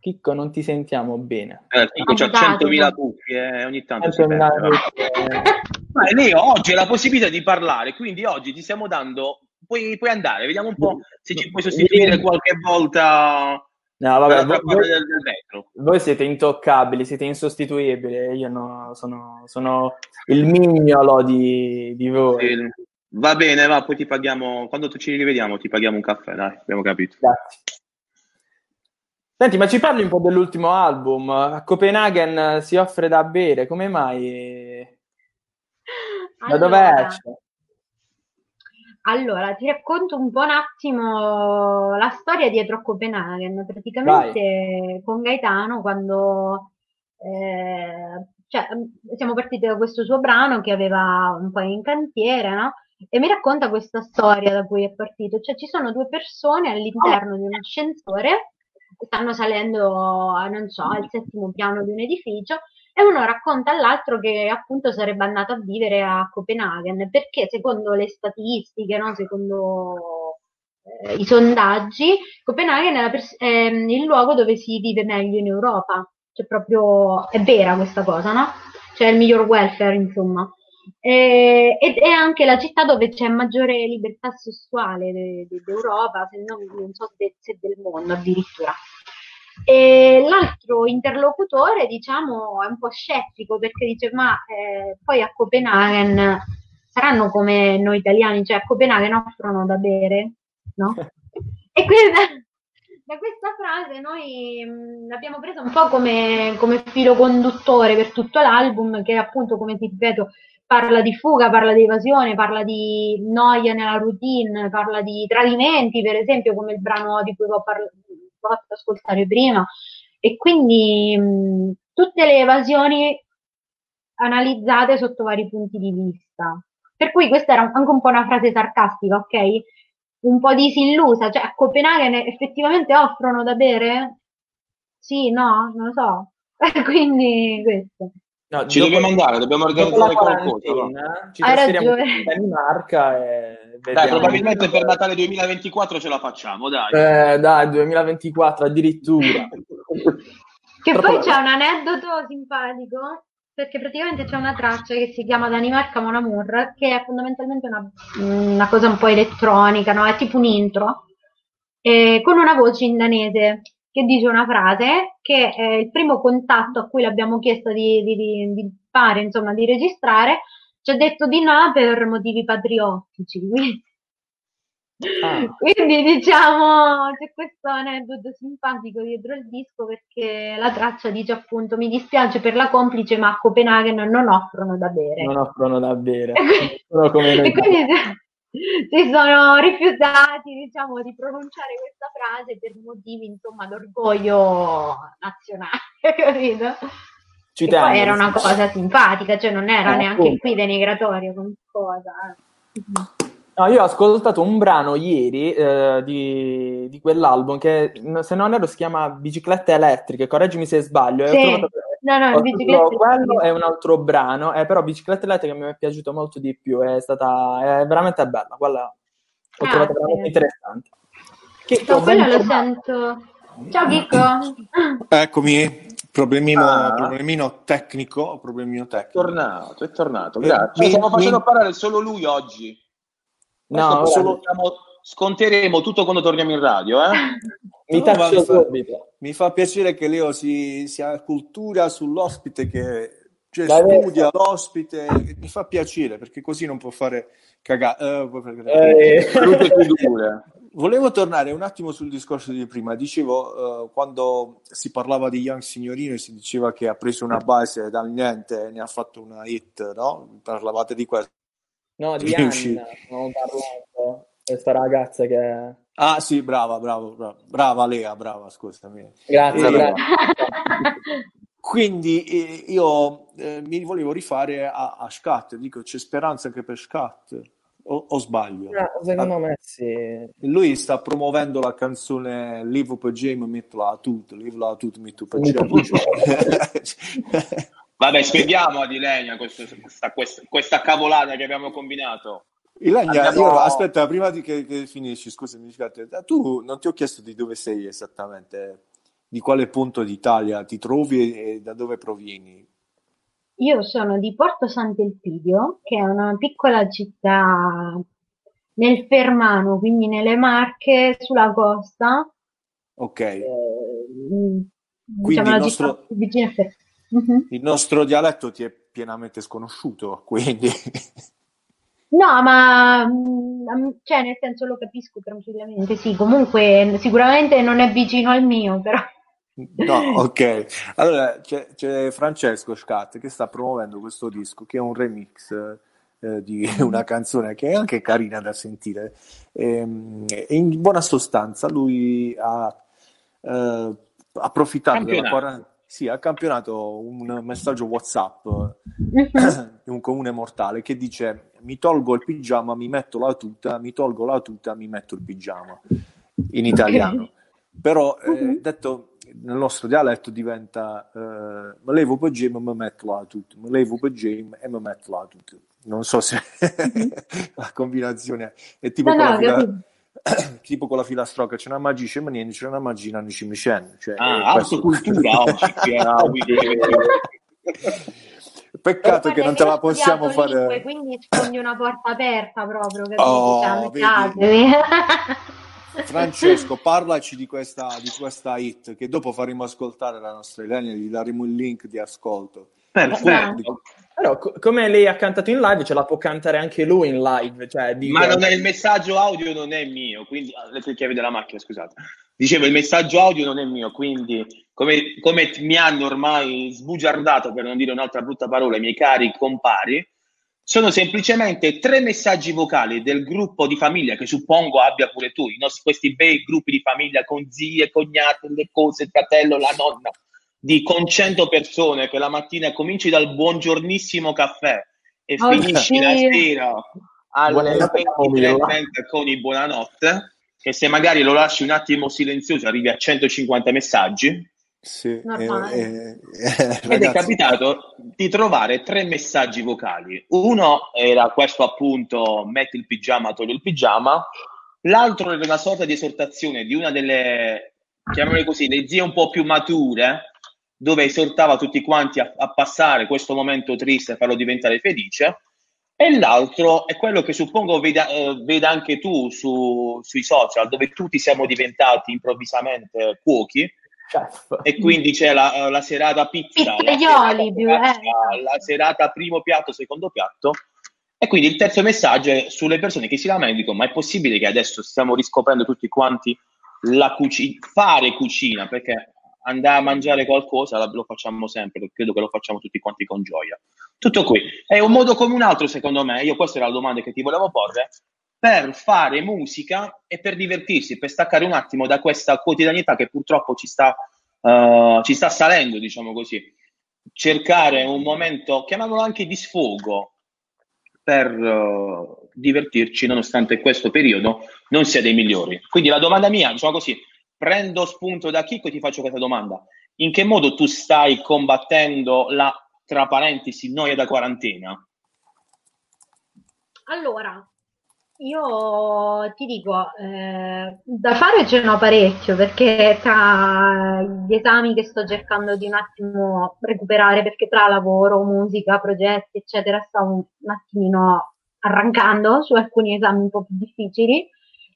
Chicco, non ti sentiamo bene. Eh, Chicco c'ha 100.000 cuffie, eh, ogni tanto si perde. Ma Leo, oggi hai la possibilità di parlare, quindi oggi ti stiamo dando... Puoi, puoi andare, vediamo un po' se ci puoi sostituire qualche volta No, vabbè, voi, voi, voi, siete intoccabili, siete insostituibili. Io no, sono, sono, il mignolo di, di voi. Sì. Va bene, va, poi ti paghiamo. Quando ci rivediamo, ti paghiamo un caffè, dai, abbiamo capito. Grazie. Senti, ma ci parli un po' dell'ultimo album? A Copenaghen si offre da bere, come mai? Da dove esce? Allora, ti racconto un po' un attimo la storia dietro a Copenaghen. Praticamente con Gaetano, quando eh, cioè, siamo partiti da questo suo brano che aveva un po' in cantiere, no? E mi racconta questa storia da cui è partito. Cioè, ci sono due persone all'interno di un ascensore, stanno salendo, non so, al settimo piano di un edificio e uno racconta all'altro che appunto sarebbe andato a vivere a Copenaghen perché secondo le statistiche, no? secondo eh, i sondaggi, Copenaghen è, pers- è, il luogo dove si vive meglio in Europa, cioè proprio è vera questa cosa, no? Cioè il miglior welfare, insomma. E, ed è anche la città dove c'è maggiore libertà sessuale d'Europa, se non, non so se del mondo addirittura. E l'altro interlocutore, diciamo, è un po' scettico perché dice: Ma eh, poi a Copenaghen saranno come noi italiani, cioè a Copenaghen offrono da bere, no? e quindi da, questa frase noi mh, l'abbiamo presa un po' come, come filo conduttore per tutto l'album, che appunto, come ti ripeto, parla di fuga, parla di evasione, parla di noia nella routine, parla di tradimenti, per esempio, come il brano di cui ho parlato fatto ascoltare prima. E quindi mh, tutte le evasioni analizzate sotto vari punti di vista. Per cui questa era anche un po' una frase sarcastica, ok? Un po' disillusa, cioè a Copenaghen effettivamente offrono da bere? Sì, no, non lo so. quindi questo. No, ci dobbiamo andare, dobbiamo organizzare qualcosa. No? Ci trasferiamo in Danimarca e Dai, probabilmente per Natale 2024 ce la facciamo, dai. Eh, dai, 2024 addirittura. che poi c'è un aneddoto simpatico, perché praticamente c'è una traccia che si chiama Danimarca Mon Amour, che è fondamentalmente una, una cosa un po' elettronica, no? È tipo un intro, eh, con una voce in danese che dice una frase che è il primo contatto a cui l'abbiamo chiesto di, di, di, fare, insomma, di registrare, ci ha detto di no per motivi patriottici. Ah. Quindi diciamo c'è questo aneddoto simpatico dietro il disco perché la traccia dice appunto mi dispiace per la complice ma a Copenaghen non offrono da bere. Non offrono da bere. e quindi si sono rifiutati diciamo di pronunciare questa frase per motivi insomma d'orgoglio nazionale capito? Ci e poi era una cosa simpatica cioè non era eh, neanche appunto. qui denigratorio come cosa eh. No, io ho ascoltato un brano ieri eh, di, di, quell'album che se non erro si chiama Biciclette Elettriche, correggimi se sbaglio. Sì. Trovato, no, no, biciclette quello è un altro brano, eh, però Biciclette Elettriche mi è piaciuto molto di più, è stata è veramente bella, quella l'ho ah, trovata veramente interessante. Chicco, no, quello lo sento. Ciao Chicco. Eccomi, problemino, ah. problemino tecnico, problemino tecnico. È tornato, è tornato, grazie. Mi, Stiamo facendo mi... parlare solo lui oggi. No, solo... sconteremo tutto quando torniamo in radio, eh? mi, no, mi, fa, mi fa piacere che Leo si, si ha cultura sull'ospite che cioè, studia l'ospite, mi fa piacere perché così non può fare cagare. Uh, eh, Volevo tornare un attimo sul discorso di prima. Dicevo, uh, quando si parlava di Young Signorino, si diceva che ha preso una base dal niente e ne ha fatto una hit, no? Parlavate di questo. No, di Anna, non ho parlato. Questa ragazza che... Ah sì, brava, brava, brava, brava Lea, brava, scusami. Grazie, e... grazie. Quindi eh, io eh, mi volevo rifare a, a Scat, dico c'è speranza anche per Scat, o, o sbaglio? No, secondo ah, me sì. Lui sta promuovendo la canzone Live Up Game, mettila a tutto, Live la tutto, metto per Vabbè, spieghiamo ad Ilenia questa, questa, questa cavolata che abbiamo combinato. Ilenia, Andiamo... io, aspetta, prima di che, che finisci, scusami, tu non ti ho chiesto di dove sei esattamente di quale punto d'Italia ti trovi e da dove provieni? Io sono di Porto Sant'Elpidio, che è una piccola città nel Fermano, quindi nelle Marche, sulla costa. Ok. Eh, quindi diciamo il nostro, uh-huh. il nostro dialetto ti è pienamente sconosciuto, quindi... No, ma mm, cioè, nel senso lo capisco tranquillamente, sì, comunque sicuramente non è vicino al mio, però No, ok. Allora c'è, c'è Francesco Scat che sta promuovendo questo disco che è un remix eh, di una canzone che è anche carina da sentire. E, ehm, e in buona sostanza lui ha eh, approfittato della quarantena. Sì, ha campionato un messaggio WhatsApp di un comune mortale che dice: Mi tolgo il pigiama, mi metto la tuta, mi tolgo la tuta, mi metto il pigiama in italiano. Okay. Però eh, uh-huh. detto nel nostro dialetto diventa eh, me levo gym e mi metto là tutto, me levo gym e mi metto là tutto. Non so se la combinazione è tipo, no, con, no. tipo con la filastrocca, c'è una magia, c'è una niente, c'è una magia, non ci mi scende. Cioè, ah, questo... cultura oggi. Peccato che non te la possiamo fare. Lingue, quindi sfondi una porta aperta proprio. Oh. Francesco, parlaci di questa, di questa hit che dopo faremo ascoltare la nostra Elenia, gli daremo il link di ascolto. Perfetto. Però, co- come lei ha cantato in live, ce la può cantare anche lui in live. Cioè, di... Ma non è, il messaggio audio non è mio, quindi ah, le chiavi della macchina, scusate. Dicevo, il messaggio audio non è mio, quindi come, come mi hanno ormai sbugiardato, per non dire un'altra brutta parola, i miei cari compari, sono semplicemente tre messaggi vocali del gruppo di famiglia che suppongo abbia pure tu, nostri, questi bei gruppi di famiglia con zie, cognate, le cose, il fratello, la nonna, di con 100 persone che la mattina cominci dal buongiornissimo caffè e oh, finisci sì. la sera alle 20 con il buonanotte, che se magari lo lasci un attimo silenzioso arrivi a 150 messaggi sì, eh, eh, Ed è capitato di trovare tre messaggi vocali. Uno era questo appunto metti il pigiama, togli il pigiama. L'altro era una sorta di esortazione di una delle, chiamiamole così, le zie un po' più mature, dove esortava tutti quanti a, a passare questo momento triste e farlo diventare felice. E l'altro è quello che suppongo veda, eh, veda anche tu su, sui social, dove tutti siamo diventati improvvisamente cuochi chef. E quindi c'è la, la serata pizza, la serata, eh. la serata primo piatto, secondo piatto. E quindi il terzo messaggio è sulle persone che si lamentano, ma è possibile che adesso stiamo riscoprendo tutti quanti la cucina, fare cucina, perché andare a mangiare qualcosa lo facciamo sempre, credo che lo facciamo tutti quanti con gioia. Tutto qui. È un modo come un altro, secondo me. Io questa era la domanda che ti volevo porre per fare musica e per divertirsi, per staccare un attimo da questa quotidianità che purtroppo ci sta, uh, ci sta salendo, diciamo così. Cercare un momento, chiamiamolo anche di sfogo, per uh, divertirci, nonostante questo periodo non sia dei migliori. Quindi la domanda mia, diciamo così, prendo spunto da Chicco e ti faccio questa domanda. In che modo tu stai combattendo la, tra parentesi, noia da quarantena? Allora, io ti dico, eh, da fare ce n'ho parecchio perché tra gli esami che sto cercando di un attimo recuperare, perché tra lavoro, musica, progetti, eccetera, sto un, un attimino arrancando su alcuni esami un po' più difficili.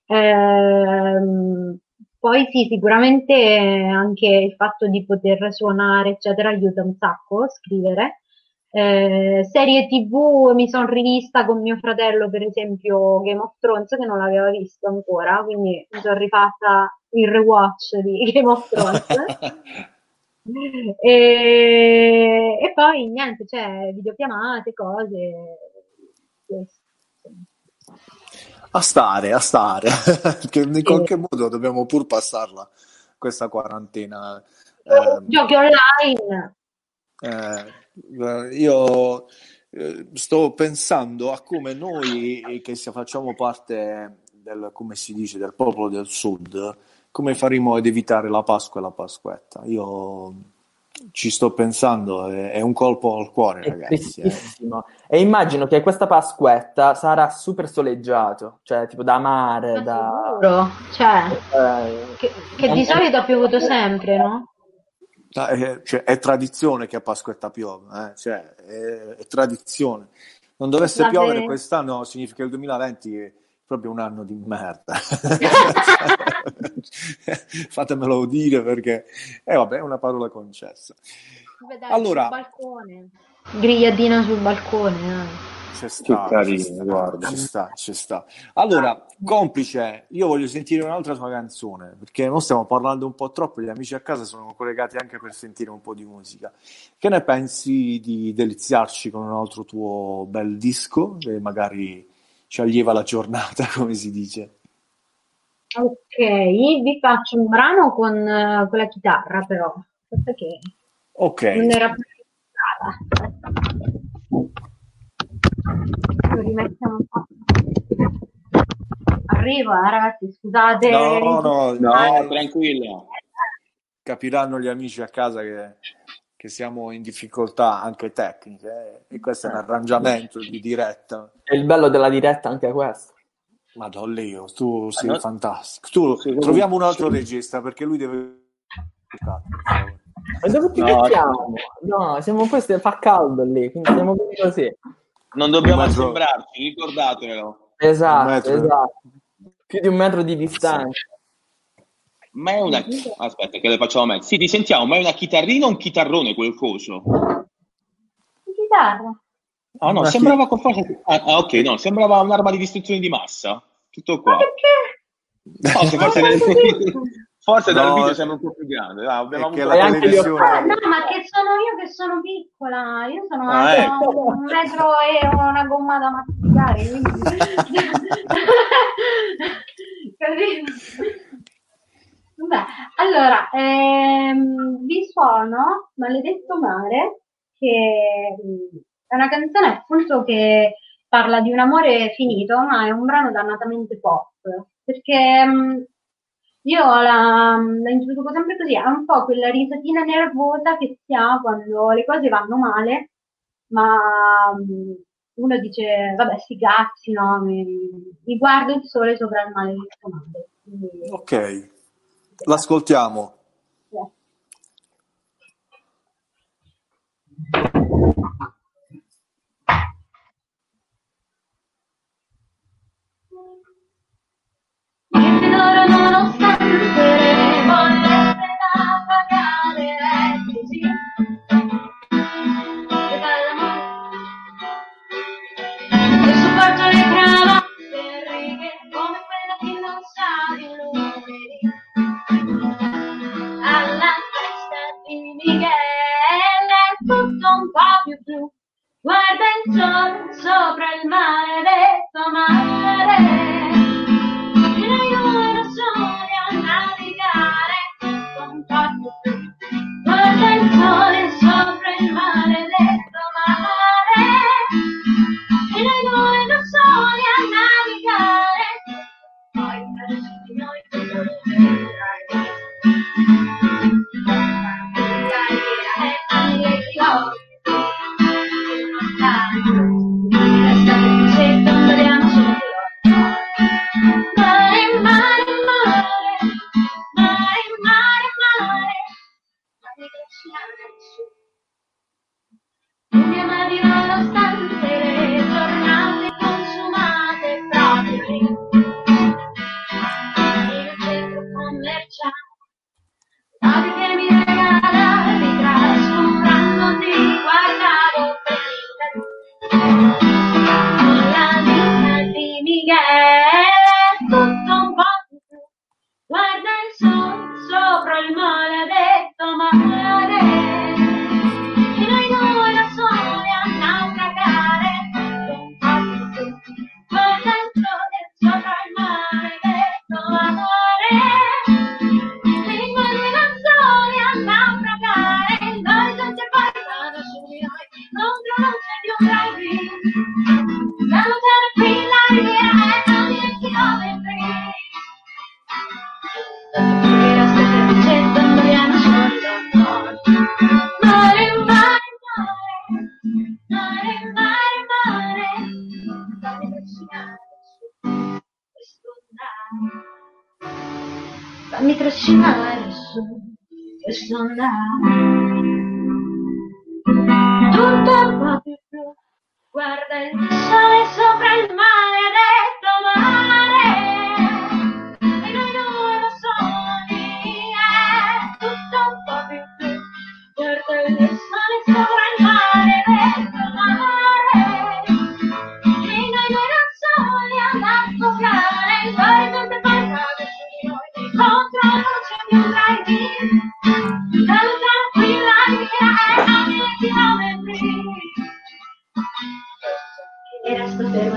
Ehm, poi sì, sicuramente anche il fatto di poter suonare, eccetera, aiuta un sacco scrivere. Eh, serie TV mi sono rivista con mio fratello, per esempio, Game of Thrones, che non l'aveva visto ancora, quindi mi sono rifatta il rewatch di Game of Thrones. e, e, poi niente, cioè videochiamate, cose. Questo. A stare, a stare, che in qualche modo dobbiamo pur passarla questa quarantena. Eh, Giochi online. Eh, io eh, sto pensando a come noi che facciamo parte del, come si dice, del popolo del sud, come faremo ad evitare la Pasqua e la Pasquetta. Io ci sto pensando, è, un colpo al cuore, è ragazzi. Eh. E immagino che questa Pasquetta sarà super soleggiato, cioè tipo da mare, da... Sicuro, cioè, eh, che, che di solito ha piovuto sempre, no? Ah, è, cioè, è, tradizione che a Pasquetta piove, eh? cioè, è, è, tradizione. Non dovesse La piovere ve... quest'anno significa che il 2020 è proprio un anno di merda. Fatemelo dire perché, eh, vabbè, è una parola concessa. Vedete, allora, sul balcone. Grigliatina sul balcone. Eh. C'è sta, carino, c'è sta, guarda. C'è sta, c'è sta. Allora, complice, io voglio sentire un'altra tua canzone, perché non stiamo parlando un po' troppo, gli amici a casa sono collegati anche per sentire un po' di musica. Che ne pensi di deliziarci con un altro tuo bel disco, che magari ci allieva la giornata, come si dice? Ok, vi faccio un brano con, uh, con la chitarra però, perché ok non era più lo rimettiamo un po'. Arrivo, eh, ragazzi, scusate. No, no, no, tranquillo. Capiranno gli amici a casa che, che siamo in difficoltà anche tecniche eh? e questo è un arrangiamento di diretta. È il bello della diretta anche questo. Madonna, Leo, tu sei no? fantastico. Tu, sì, troviamo un altro sì. regista perché lui deve... Ma dove ti no, mettiamo? No, siamo questi, fa caldo lì, quindi siamo così. Non dobbiamo assembrarci, ricordatelo. Esatto, esatto. Più di un metro di distanza. Ma è una... Aspetta, che le facciamo meglio. Sì, ti sentiamo, ma è una chitarrina o un chitarrone quel coso? Chitarra. Ah no, una sembrava qualcosa... Ah, ah, ok, no, sembrava un'arma di distruzione di massa. Tutto qua. Ma perché? No, forse, nel... forse no, dal video sembra un po' più grande. Ah, abbiamo avuto... la televisione... Ah, no, ma che sono io che sono piccola. Io sono ah, ecco. un metro e una gomma da masticare. Quindi... Beh, allora, ehm, vi suono Maledetto Mare, che è una canzone appunto che parla di un amore finito, ma è un brano dannatamente pop, perché um, io la, la, introduco sempre così, è un po' quella risatina nervosa che si ha quando le cose vanno male, ma um, uno dice, vabbè, sti cazzi, no, mi, mi, guardo il sole sopra il mare mare. Quindi, ok, l'ascoltiamo. Nonostante giù. Guarda il sole sopra il maledetto mare. Ti aiuto solo a navigare con tanto Guarda il sole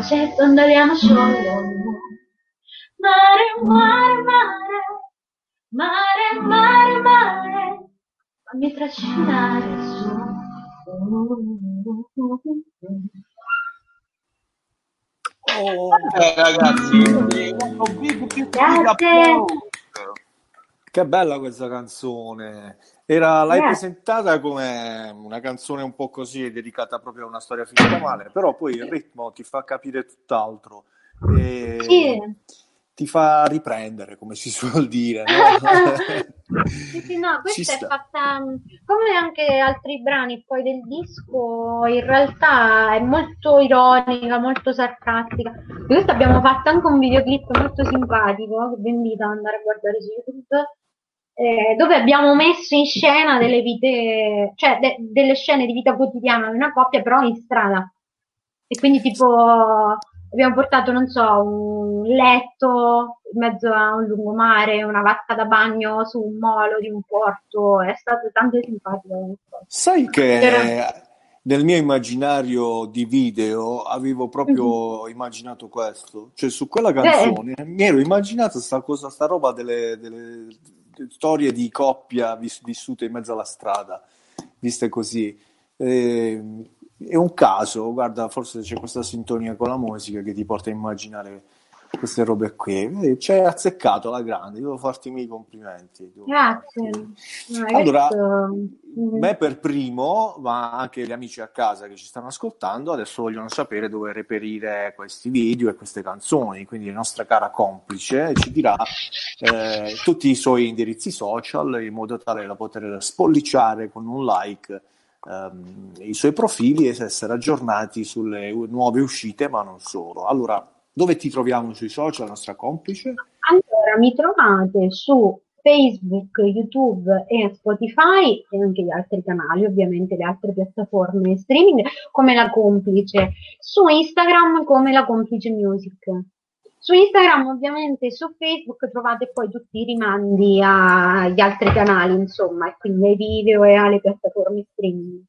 se andaliamo solo Mare, mare, mare, mare, mare, mare, fammi trascinare su. Oh, Eh, ragazzi, Grazie. Che bella questa canzone. Era, l'hai Grazie. presentata come una canzone un po' così, dedicata proprio a una storia finita male, però poi il ritmo ti fa capire tutt'altro e Sì. ti fa riprendere, come si suol dire, no? Sì, sì, no, Ci questa è sta. fatta come anche altri brani poi del disco, in realtà è molto ironica, molto sarcastica. Di questa abbiamo fatto anche un videoclip molto simpatico, che vi invito ad andare a guardare su YouTube, eh, dove abbiamo messo in scena delle vite, cioè de- delle scene di vita quotidiana di una coppia, però in strada. E quindi tipo abbiamo portato, non so, un letto in mezzo a un lungomare, una vasca da bagno su un molo di un porto, è stato tanto simpatico. Sai che Era- nel mio immaginario di video avevo proprio immaginato questo, cioè su quella canzone mi ero immaginato sta cosa, sta roba delle- delle storie di coppia vis- vissute in mezzo alla strada, viste così. E- è un caso, guarda, forse c'è questa sintonia con la musica che ti porta a immaginare queste robe qui. Vedi, Ci hai azzeccato la grande, devo farti i miei complimenti. Grazie. farti- Allora? Mhm. me per primo, ma anche gli amici a casa che ci stanno ascoltando, adesso vogliono sapere dove reperire questi video e queste canzoni. Quindi la nostra cara complice ci dirà eh, tutti i suoi indirizzi social in modo tale da poter spolliciare con un like ehm, i suoi profili e essere aggiornati sulle nuove uscite, ma non solo. Allora, dove ti troviamo sui social, nostra complice? Allora, mi trovate su Facebook, YouTube e Spotify e anche gli altri canali, ovviamente le altre piattaforme streaming, come la complice, su Instagram come la complice music. Su Instagram, ovviamente, su Facebook trovate poi tutti i rimandi agli altri canali, insomma, e quindi ai video e alle piattaforme streaming.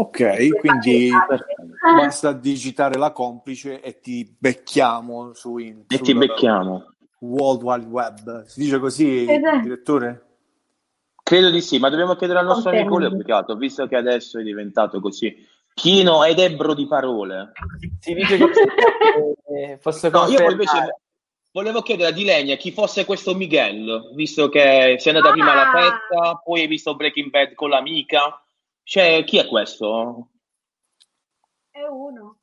Ok, quindi Ah, basta digitare la complice e ti becchiamo su in- E ti becchiamo. World Wide Web. Si dice così, Esatto. direttore? Credo di sì, ma dobbiamo chiedere al nostro amico Confermo. Leo Peccato, visto che adesso è diventato così pieno ed ebbro di parole. Si dice che eh, fosse No, io invece volevo chiedere a Dilenia chi fosse questo Miguel, visto che sei andata prima alla Ah. festa, poi hai visto Breaking Bad con l'amica. Cioè, chi è questo? È uno.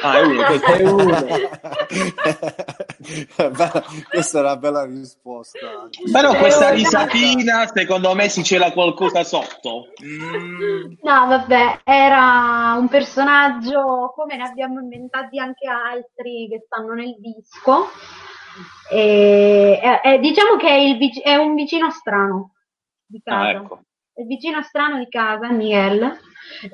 Ah, è uno. È uno. Questa è una bella risposta. Però questa risatina, secondo me, si c'era qualcosa sotto. Mm. No, vabbè, era un personaggio come ne abbiamo inventati anche altri che stanno nel disco. E, e- e diciamo che è, il è un vicino strano di casa. Ah, ecco. Il vicino strano di casa, Miguel.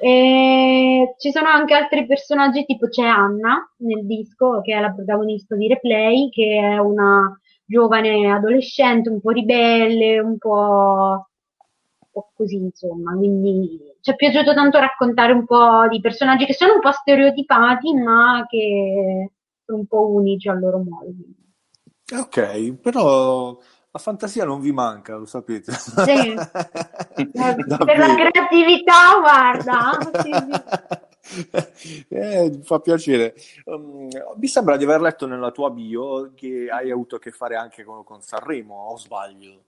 E ci sono anche altri personaggi, tipo c'è Anna nel disco, che è la protagonista di Replay, che è una giovane adolescente, un po' ribelle, un po', così, insomma. Quindi ci è piaciuto tanto raccontare un po' di personaggi che sono un po' stereotipati, ma che sono un po' unici al loro modo. Ok, però la fantasia non vi manca, lo sapete. Sì. per la creatività, guarda. Eh, fa piacere. Um, mi sembra di aver letto nella tua bio che hai avuto a che fare anche con, con Sanremo, o sbaglio?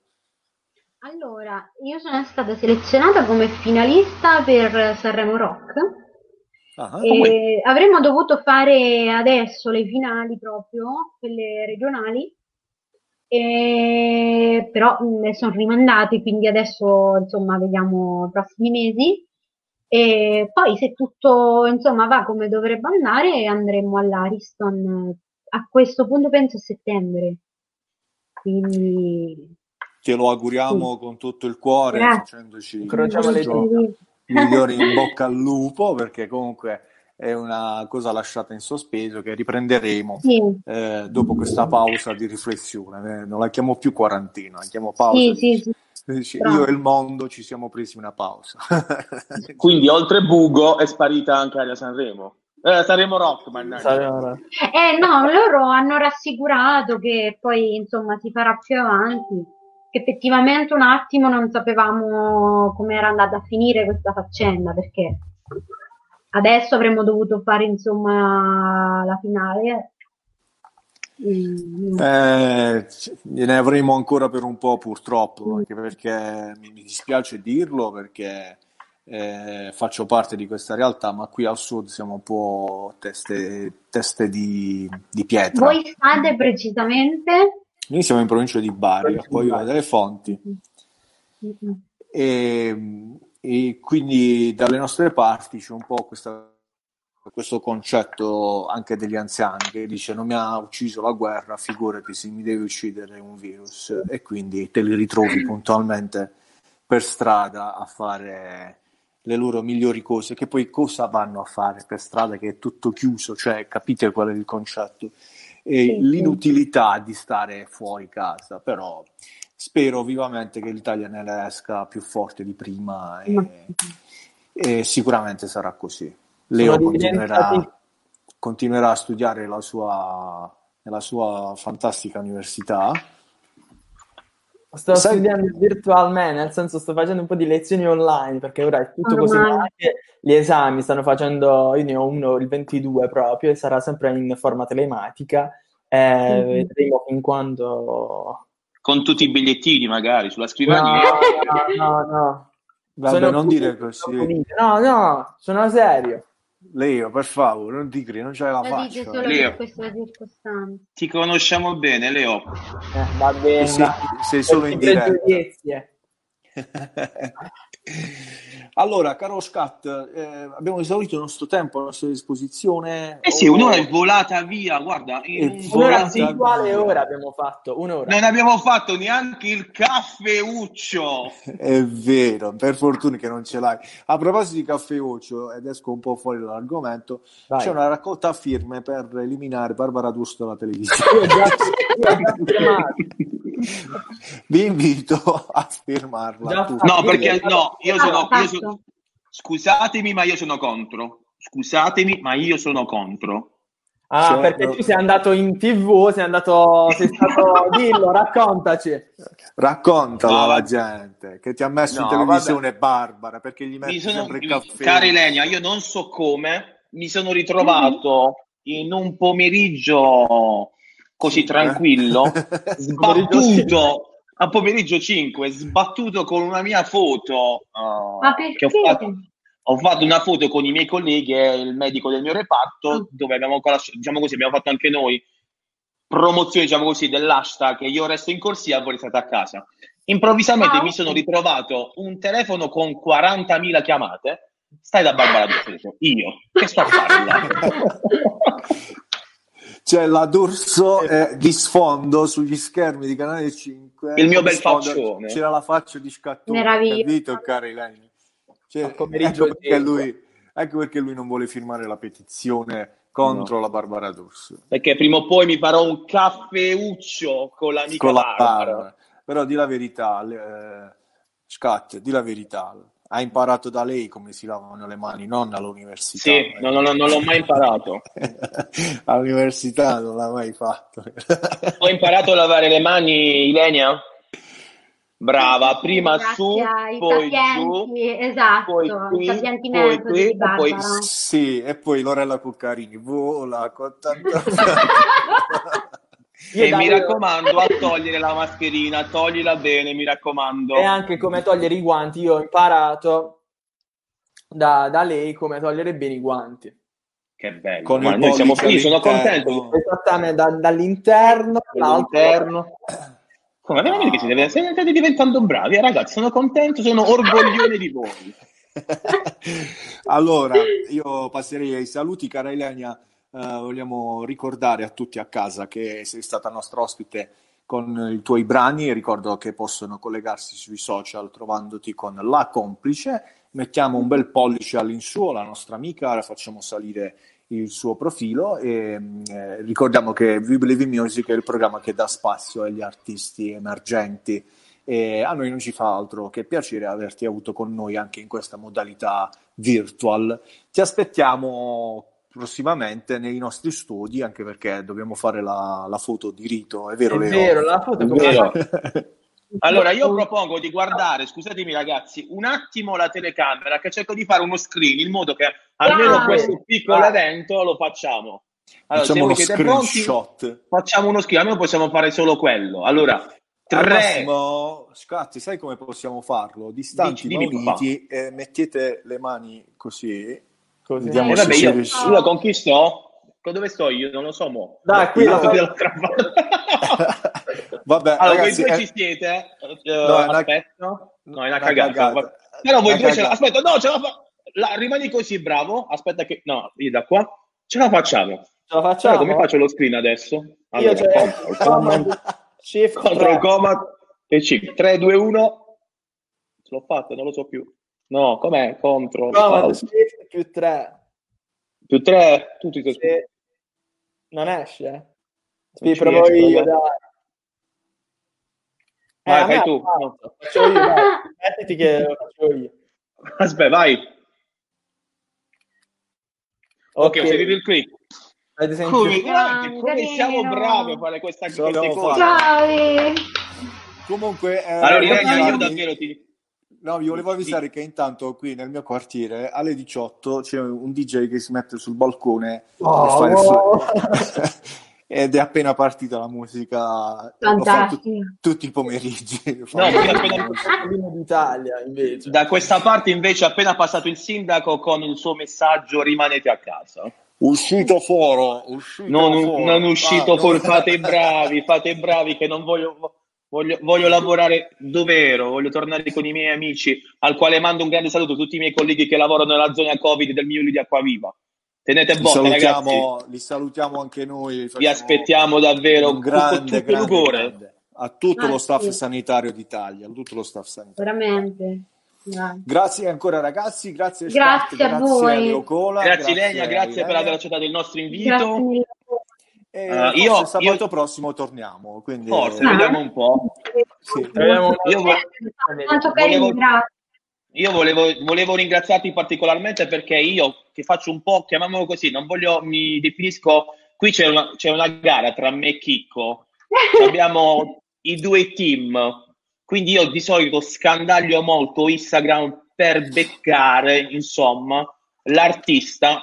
Allora, io sono stata selezionata come finalista per Sanremo Rock. Ah, e avremmo dovuto fare adesso le finali proprio, quelle regionali, e, però ne sono rimandati, quindi adesso insomma vediamo i prossimi mesi. E poi se tutto insomma va come dovrebbe andare andremo all'Ariston a questo punto penso a settembre. Quindi te lo auguriamo sì. con tutto il cuore, Grazie. facendoci dita. migliori in bocca al lupo, perché comunque è una cosa lasciata in sospeso che riprenderemo sì. eh, dopo questa pausa di riflessione. Eh, non la chiamo più quarantina, la chiamo pausa. Sì, di... sì, io e il mondo ci siamo presi una pausa. Quindi oltre Bugo è sparita anche Aria Sanremo. Eh, Sanremo Rock, mannaggia. Eh no, loro hanno rassicurato che poi insomma si farà più avanti. Che effettivamente un attimo non sapevamo come era andata a finire questa faccenda perché adesso avremmo dovuto fare insomma la finale. Mm. Eh, ne avremo ancora per un po' purtroppo, anche perché mi, mi dispiace dirlo perché eh, faccio parte di questa realtà, ma qui al sud siamo un po' teste, teste di, di pietra. Voi state precisamente? Noi siamo in provincia di Bari, poi delle fonti. Mm-hmm. E, e quindi dalle nostre parti c'è un po' questa, questo concetto anche degli anziani che dice non mi ha ucciso la guerra, figurati se mi deve uccidere un virus e quindi te li ritrovi puntualmente per strada a fare le loro migliori cose, che poi cosa vanno a fare per strada che è tutto chiuso, cioè capite qual è il concetto? E Sì, sì. l'inutilità di stare fuori casa, però spero vivamente che l'Italia ne esca più forte di prima e, e sicuramente sarà così. Leo continuerà, continuerà a studiare la sua, nella sua fantastica università. Sto Sai- studiando virtualmente, nel senso sto facendo un po' di lezioni online perché ora è tutto così, ma anche gli esami stanno facendo, io ne ho uno il 22 proprio e sarà sempre in forma telematica e Mhm. vedremo fin quando... Con tutti i bigliettini magari sulla scrivania. no, no, no. Vabbè, Sono non dire così. No, no, sono serio. Leo, per favore, non ti credi, non c'hai la faccia. solo Leo. Ti conosciamo bene, Leo. Eh, va bene. Sei, sei solo in diretta. allora, caro Scat, eh, abbiamo esaurito il nostro tempo a nostra disposizione. Eh sì, Oh, un'ora è volata via, guarda. in Un'ora puntuale via. ora abbiamo fatto, un'ora. Non abbiamo fatto neanche il caffeuccio. È vero, per fortuna che non ce l'hai. A proposito di caffeuccio, ed esco un po' fuori dall'argomento, Vai. c'è una raccolta firme per eliminare Barbara D'Urso dalla televisione. Vi invito a firmarla. No, perché no, io sono, io sono- Scusatemi, ma io sono contro. Scusatemi, ma io sono contro. Ah, Cioè, perché tu sei andato in tv, sei andato, sei stato, dillo, raccontaci. Raccontalo No, alla vabbè. gente che ti ha messo No, in televisione Barbara perché gli metti Mi sono, sempre il caffè. cara Ilenia, io non so come mi sono ritrovato in un pomeriggio così Sì, tranquillo, eh? sbattuto a pomeriggio 5, sbattuto con una mia foto. uh, Ma che perché? ho fatto, ho fatto una foto con i miei colleghi e il medico del mio reparto, Ah. dove abbiamo, diciamo così, abbiamo fatto anche noi promozione, diciamo così, dell'hashtag io resto in corsia e voi restate a casa. Improvvisamente Ah, mi sono ritrovato un telefono con 40.000 chiamate. Stai da Barbara D'Urso. Io, che sto a fare C'è la D'Urso eh, di sfondo sugli schermi di Canale 5. Il mio bel sfondo faccione. C'era la faccia di Scattone. Meraviglioso. Capito, caro Ilenia? Cioè, pomeriggio ecco, perché lui, ecco perché lui non vuole firmare la petizione contro la Barbara D'Urso. Perché prima o poi mi farò un caffeuccio con l'amica Con la Barbara. Barbara. Però di la verità, eh, Scat, di la verità. Ha imparato da lei come si lavano le mani, non all'università. Sì, no, no, no, non l'ho mai imparato. All'università non l'ha mai fatto. Ho imparato a lavare le mani, Ilenia? Brava, prima Grazie su, poi giù, sapienti, esatto, poi i qui, poi qui, e poi. Sì, e poi Lorella Cuccarini vola con tanto... Io E da- mi raccomando a togliere la mascherina, toglila bene, mi raccomando. E anche come togliere i guanti. Io ho imparato da, da lei come togliere bene i guanti. Che bello, Con ma noi siamo felici, sono contento. Esattamente da- dall'interno all'altro. All'interno. Come veramente che siete, siete diventando bravi, eh, ragazzi, sono contento, sono orgoglione di voi. allora, io passerei ai saluti, cara Ilenia. Eh, vogliamo ricordare a tutti a casa che sei stata nostra ospite con i tuoi brani. Ricordo che possono collegarsi sui social trovandoti con la complice. Mettiamo un bel pollice all'insù alla nostra amica, la facciamo salire il suo profilo e eh, ricordiamo che We Believe in Music è il programma che dà spazio agli artisti emergenti e a noi non ci fa altro che piacere averti avuto con noi anche in questa modalità virtual. Ti aspettiamo prossimamente nei nostri studi anche perché dobbiamo fare la, la foto di rito, è vero È Leo? vero, la foto È vero. Allora, io propongo di guardare, scusatemi ragazzi, un attimo la telecamera che cerco di fare uno screen in modo che almeno Wow. questo piccolo evento lo facciamo. Allora, Facciamo lo siete pronti, screenshot. facciamo uno screen, almeno possiamo fare solo quello. Allora, Al tre, massimo, Scatti, sai come possiamo farlo? Distanti Dici, ma dimmi, uniti, eh, mettete le mani così. Così. Vediamo E se vabbè, io, riesce. io con chi sto? Con dove sto io? Non lo so, mo. Dai, qui Io la. Vabbè, Allora, ragazzi, voi due eh, ci siete? Eh, no, è una- aspetta. No, è una una cagata. cagata. Però voi Una due ce la... Aspetta, no, ce la fa... la- Rimani così, bravo. Aspetta che... No, io da qua. Ce la facciamo. Ce la facciamo? come faccio lo screen adesso? Io Allora, c'è control, command, Shift control, 3. command e C. 3, 2, 1. Ce l'ho fatta, non lo so più. No, com'è? Control, Command alt. Shift più 3. Più 3, tutti i Se... Non esce? Sì, Non ci provo io, dai. Vai, me fai tu. Faccio io, dai. Mettiti che lo faccio io. Aspetta, vai. Ok, ho sentito il click. Avete sentito? Come, guarda, come siamo bravi a fare questa, fatta. Bravi! Comunque, eh, Allora, io avvisarvi- davvero ti... No, vi volevo avvisare che intanto qui nel mio quartiere alle 18 c'è un DJ che si mette sul balcone Oh, per fare il wow. ed è appena partita la musica. Fantastico. tutti i pomeriggi. No, appena- d'Italia, invece. Da questa parte invece è appena passato il sindaco con il suo messaggio rimanete a casa. Uscito fuori, uscito Non, fuori. non uscito Ah, fuori, no. fate i bravi, fate i bravi che non voglio, voglio, voglio lavorare dove ero, voglio tornare con i miei amici, al quale mando un grande saluto a tutti i miei colleghi che lavorano nella zona Covid del Miuli di Acquaviva. Tenete Li botta ragazzi, salutiamo, li salutiamo anche noi. vi aspettiamo davvero un grande, tutto grande, grande. a tutto lo Ah, staff sanitario d'Italia, a tutto lo staff sanitario. Veramente. Bravi. Grazie ancora ragazzi, grazie Grazie Scat, a grazie voi. Leo Cola, Grazie Ilenia, a grazie per aver accettato il nostro invito. Uh, io- sabato io- prossimo torniamo, quindi Forse, Ah. vediamo un po'. Sì. Abbiamo- Io vo- volevo-. Io volevo, volevo ringraziarti particolarmente perché io che faccio un po', chiamiamolo così, non voglio, mi definisco, qui c'è una, c'è una gara tra me e Chicco, abbiamo i due team, quindi io di solito scandaglio molto Instagram per beccare, insomma, l'artista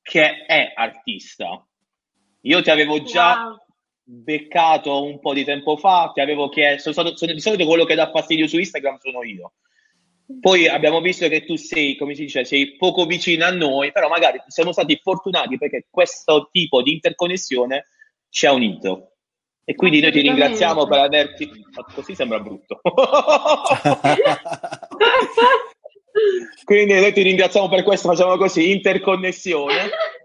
che è artista. Io ti avevo già Wow. beccato un po' di tempo fa, ti avevo chiesto, sono, sono- di solito quello che dà fastidio su Instagram sono io. Poi abbiamo visto che tu sei, come si dice, sei poco vicino a noi, però magari siamo stati fortunati perché questo tipo di interconnessione ci ha unito. E quindi noi ti ringraziamo per averti... Così sembra brutto. quindi noi ti ringraziamo per questo, facciamo così, interconnessione.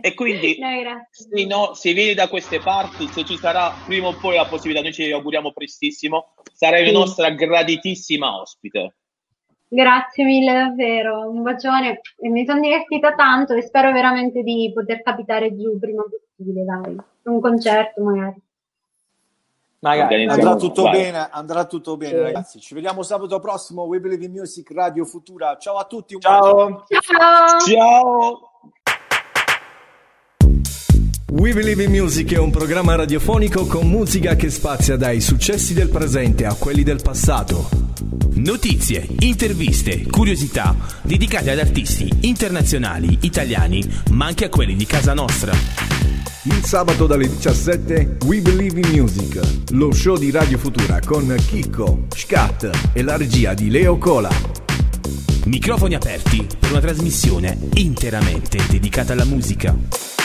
E quindi no, se, no, se vieni da queste parti, se ci sarà prima o poi la possibilità, noi ci auguriamo prestissimo, sarai sì. la nostra graditissima ospite. Grazie mille davvero, un bacione e mi sono divertita tanto e spero veramente di poter capitare giù prima possibile, dai, un concerto magari. Magari andrà tutto Vai. bene, andrà tutto bene, sì. ragazzi. Ci vediamo sabato prossimo. We Believe in Music Radio Futura. Ciao a tutti. Ciao. Ciao. Ciao. We Believe in Music è un programma radiofonico con musica che spazia dai successi del presente a quelli del passato. Notizie, interviste, curiosità dedicate ad artisti internazionali, italiani, ma anche a quelli di casa nostra. Il sabato dalle 17 We Believe in Music, lo show di Radio Futura con Chicco, Scat e la regia di Leo Cola. Microfoni aperti per una trasmissione interamente dedicata alla musica.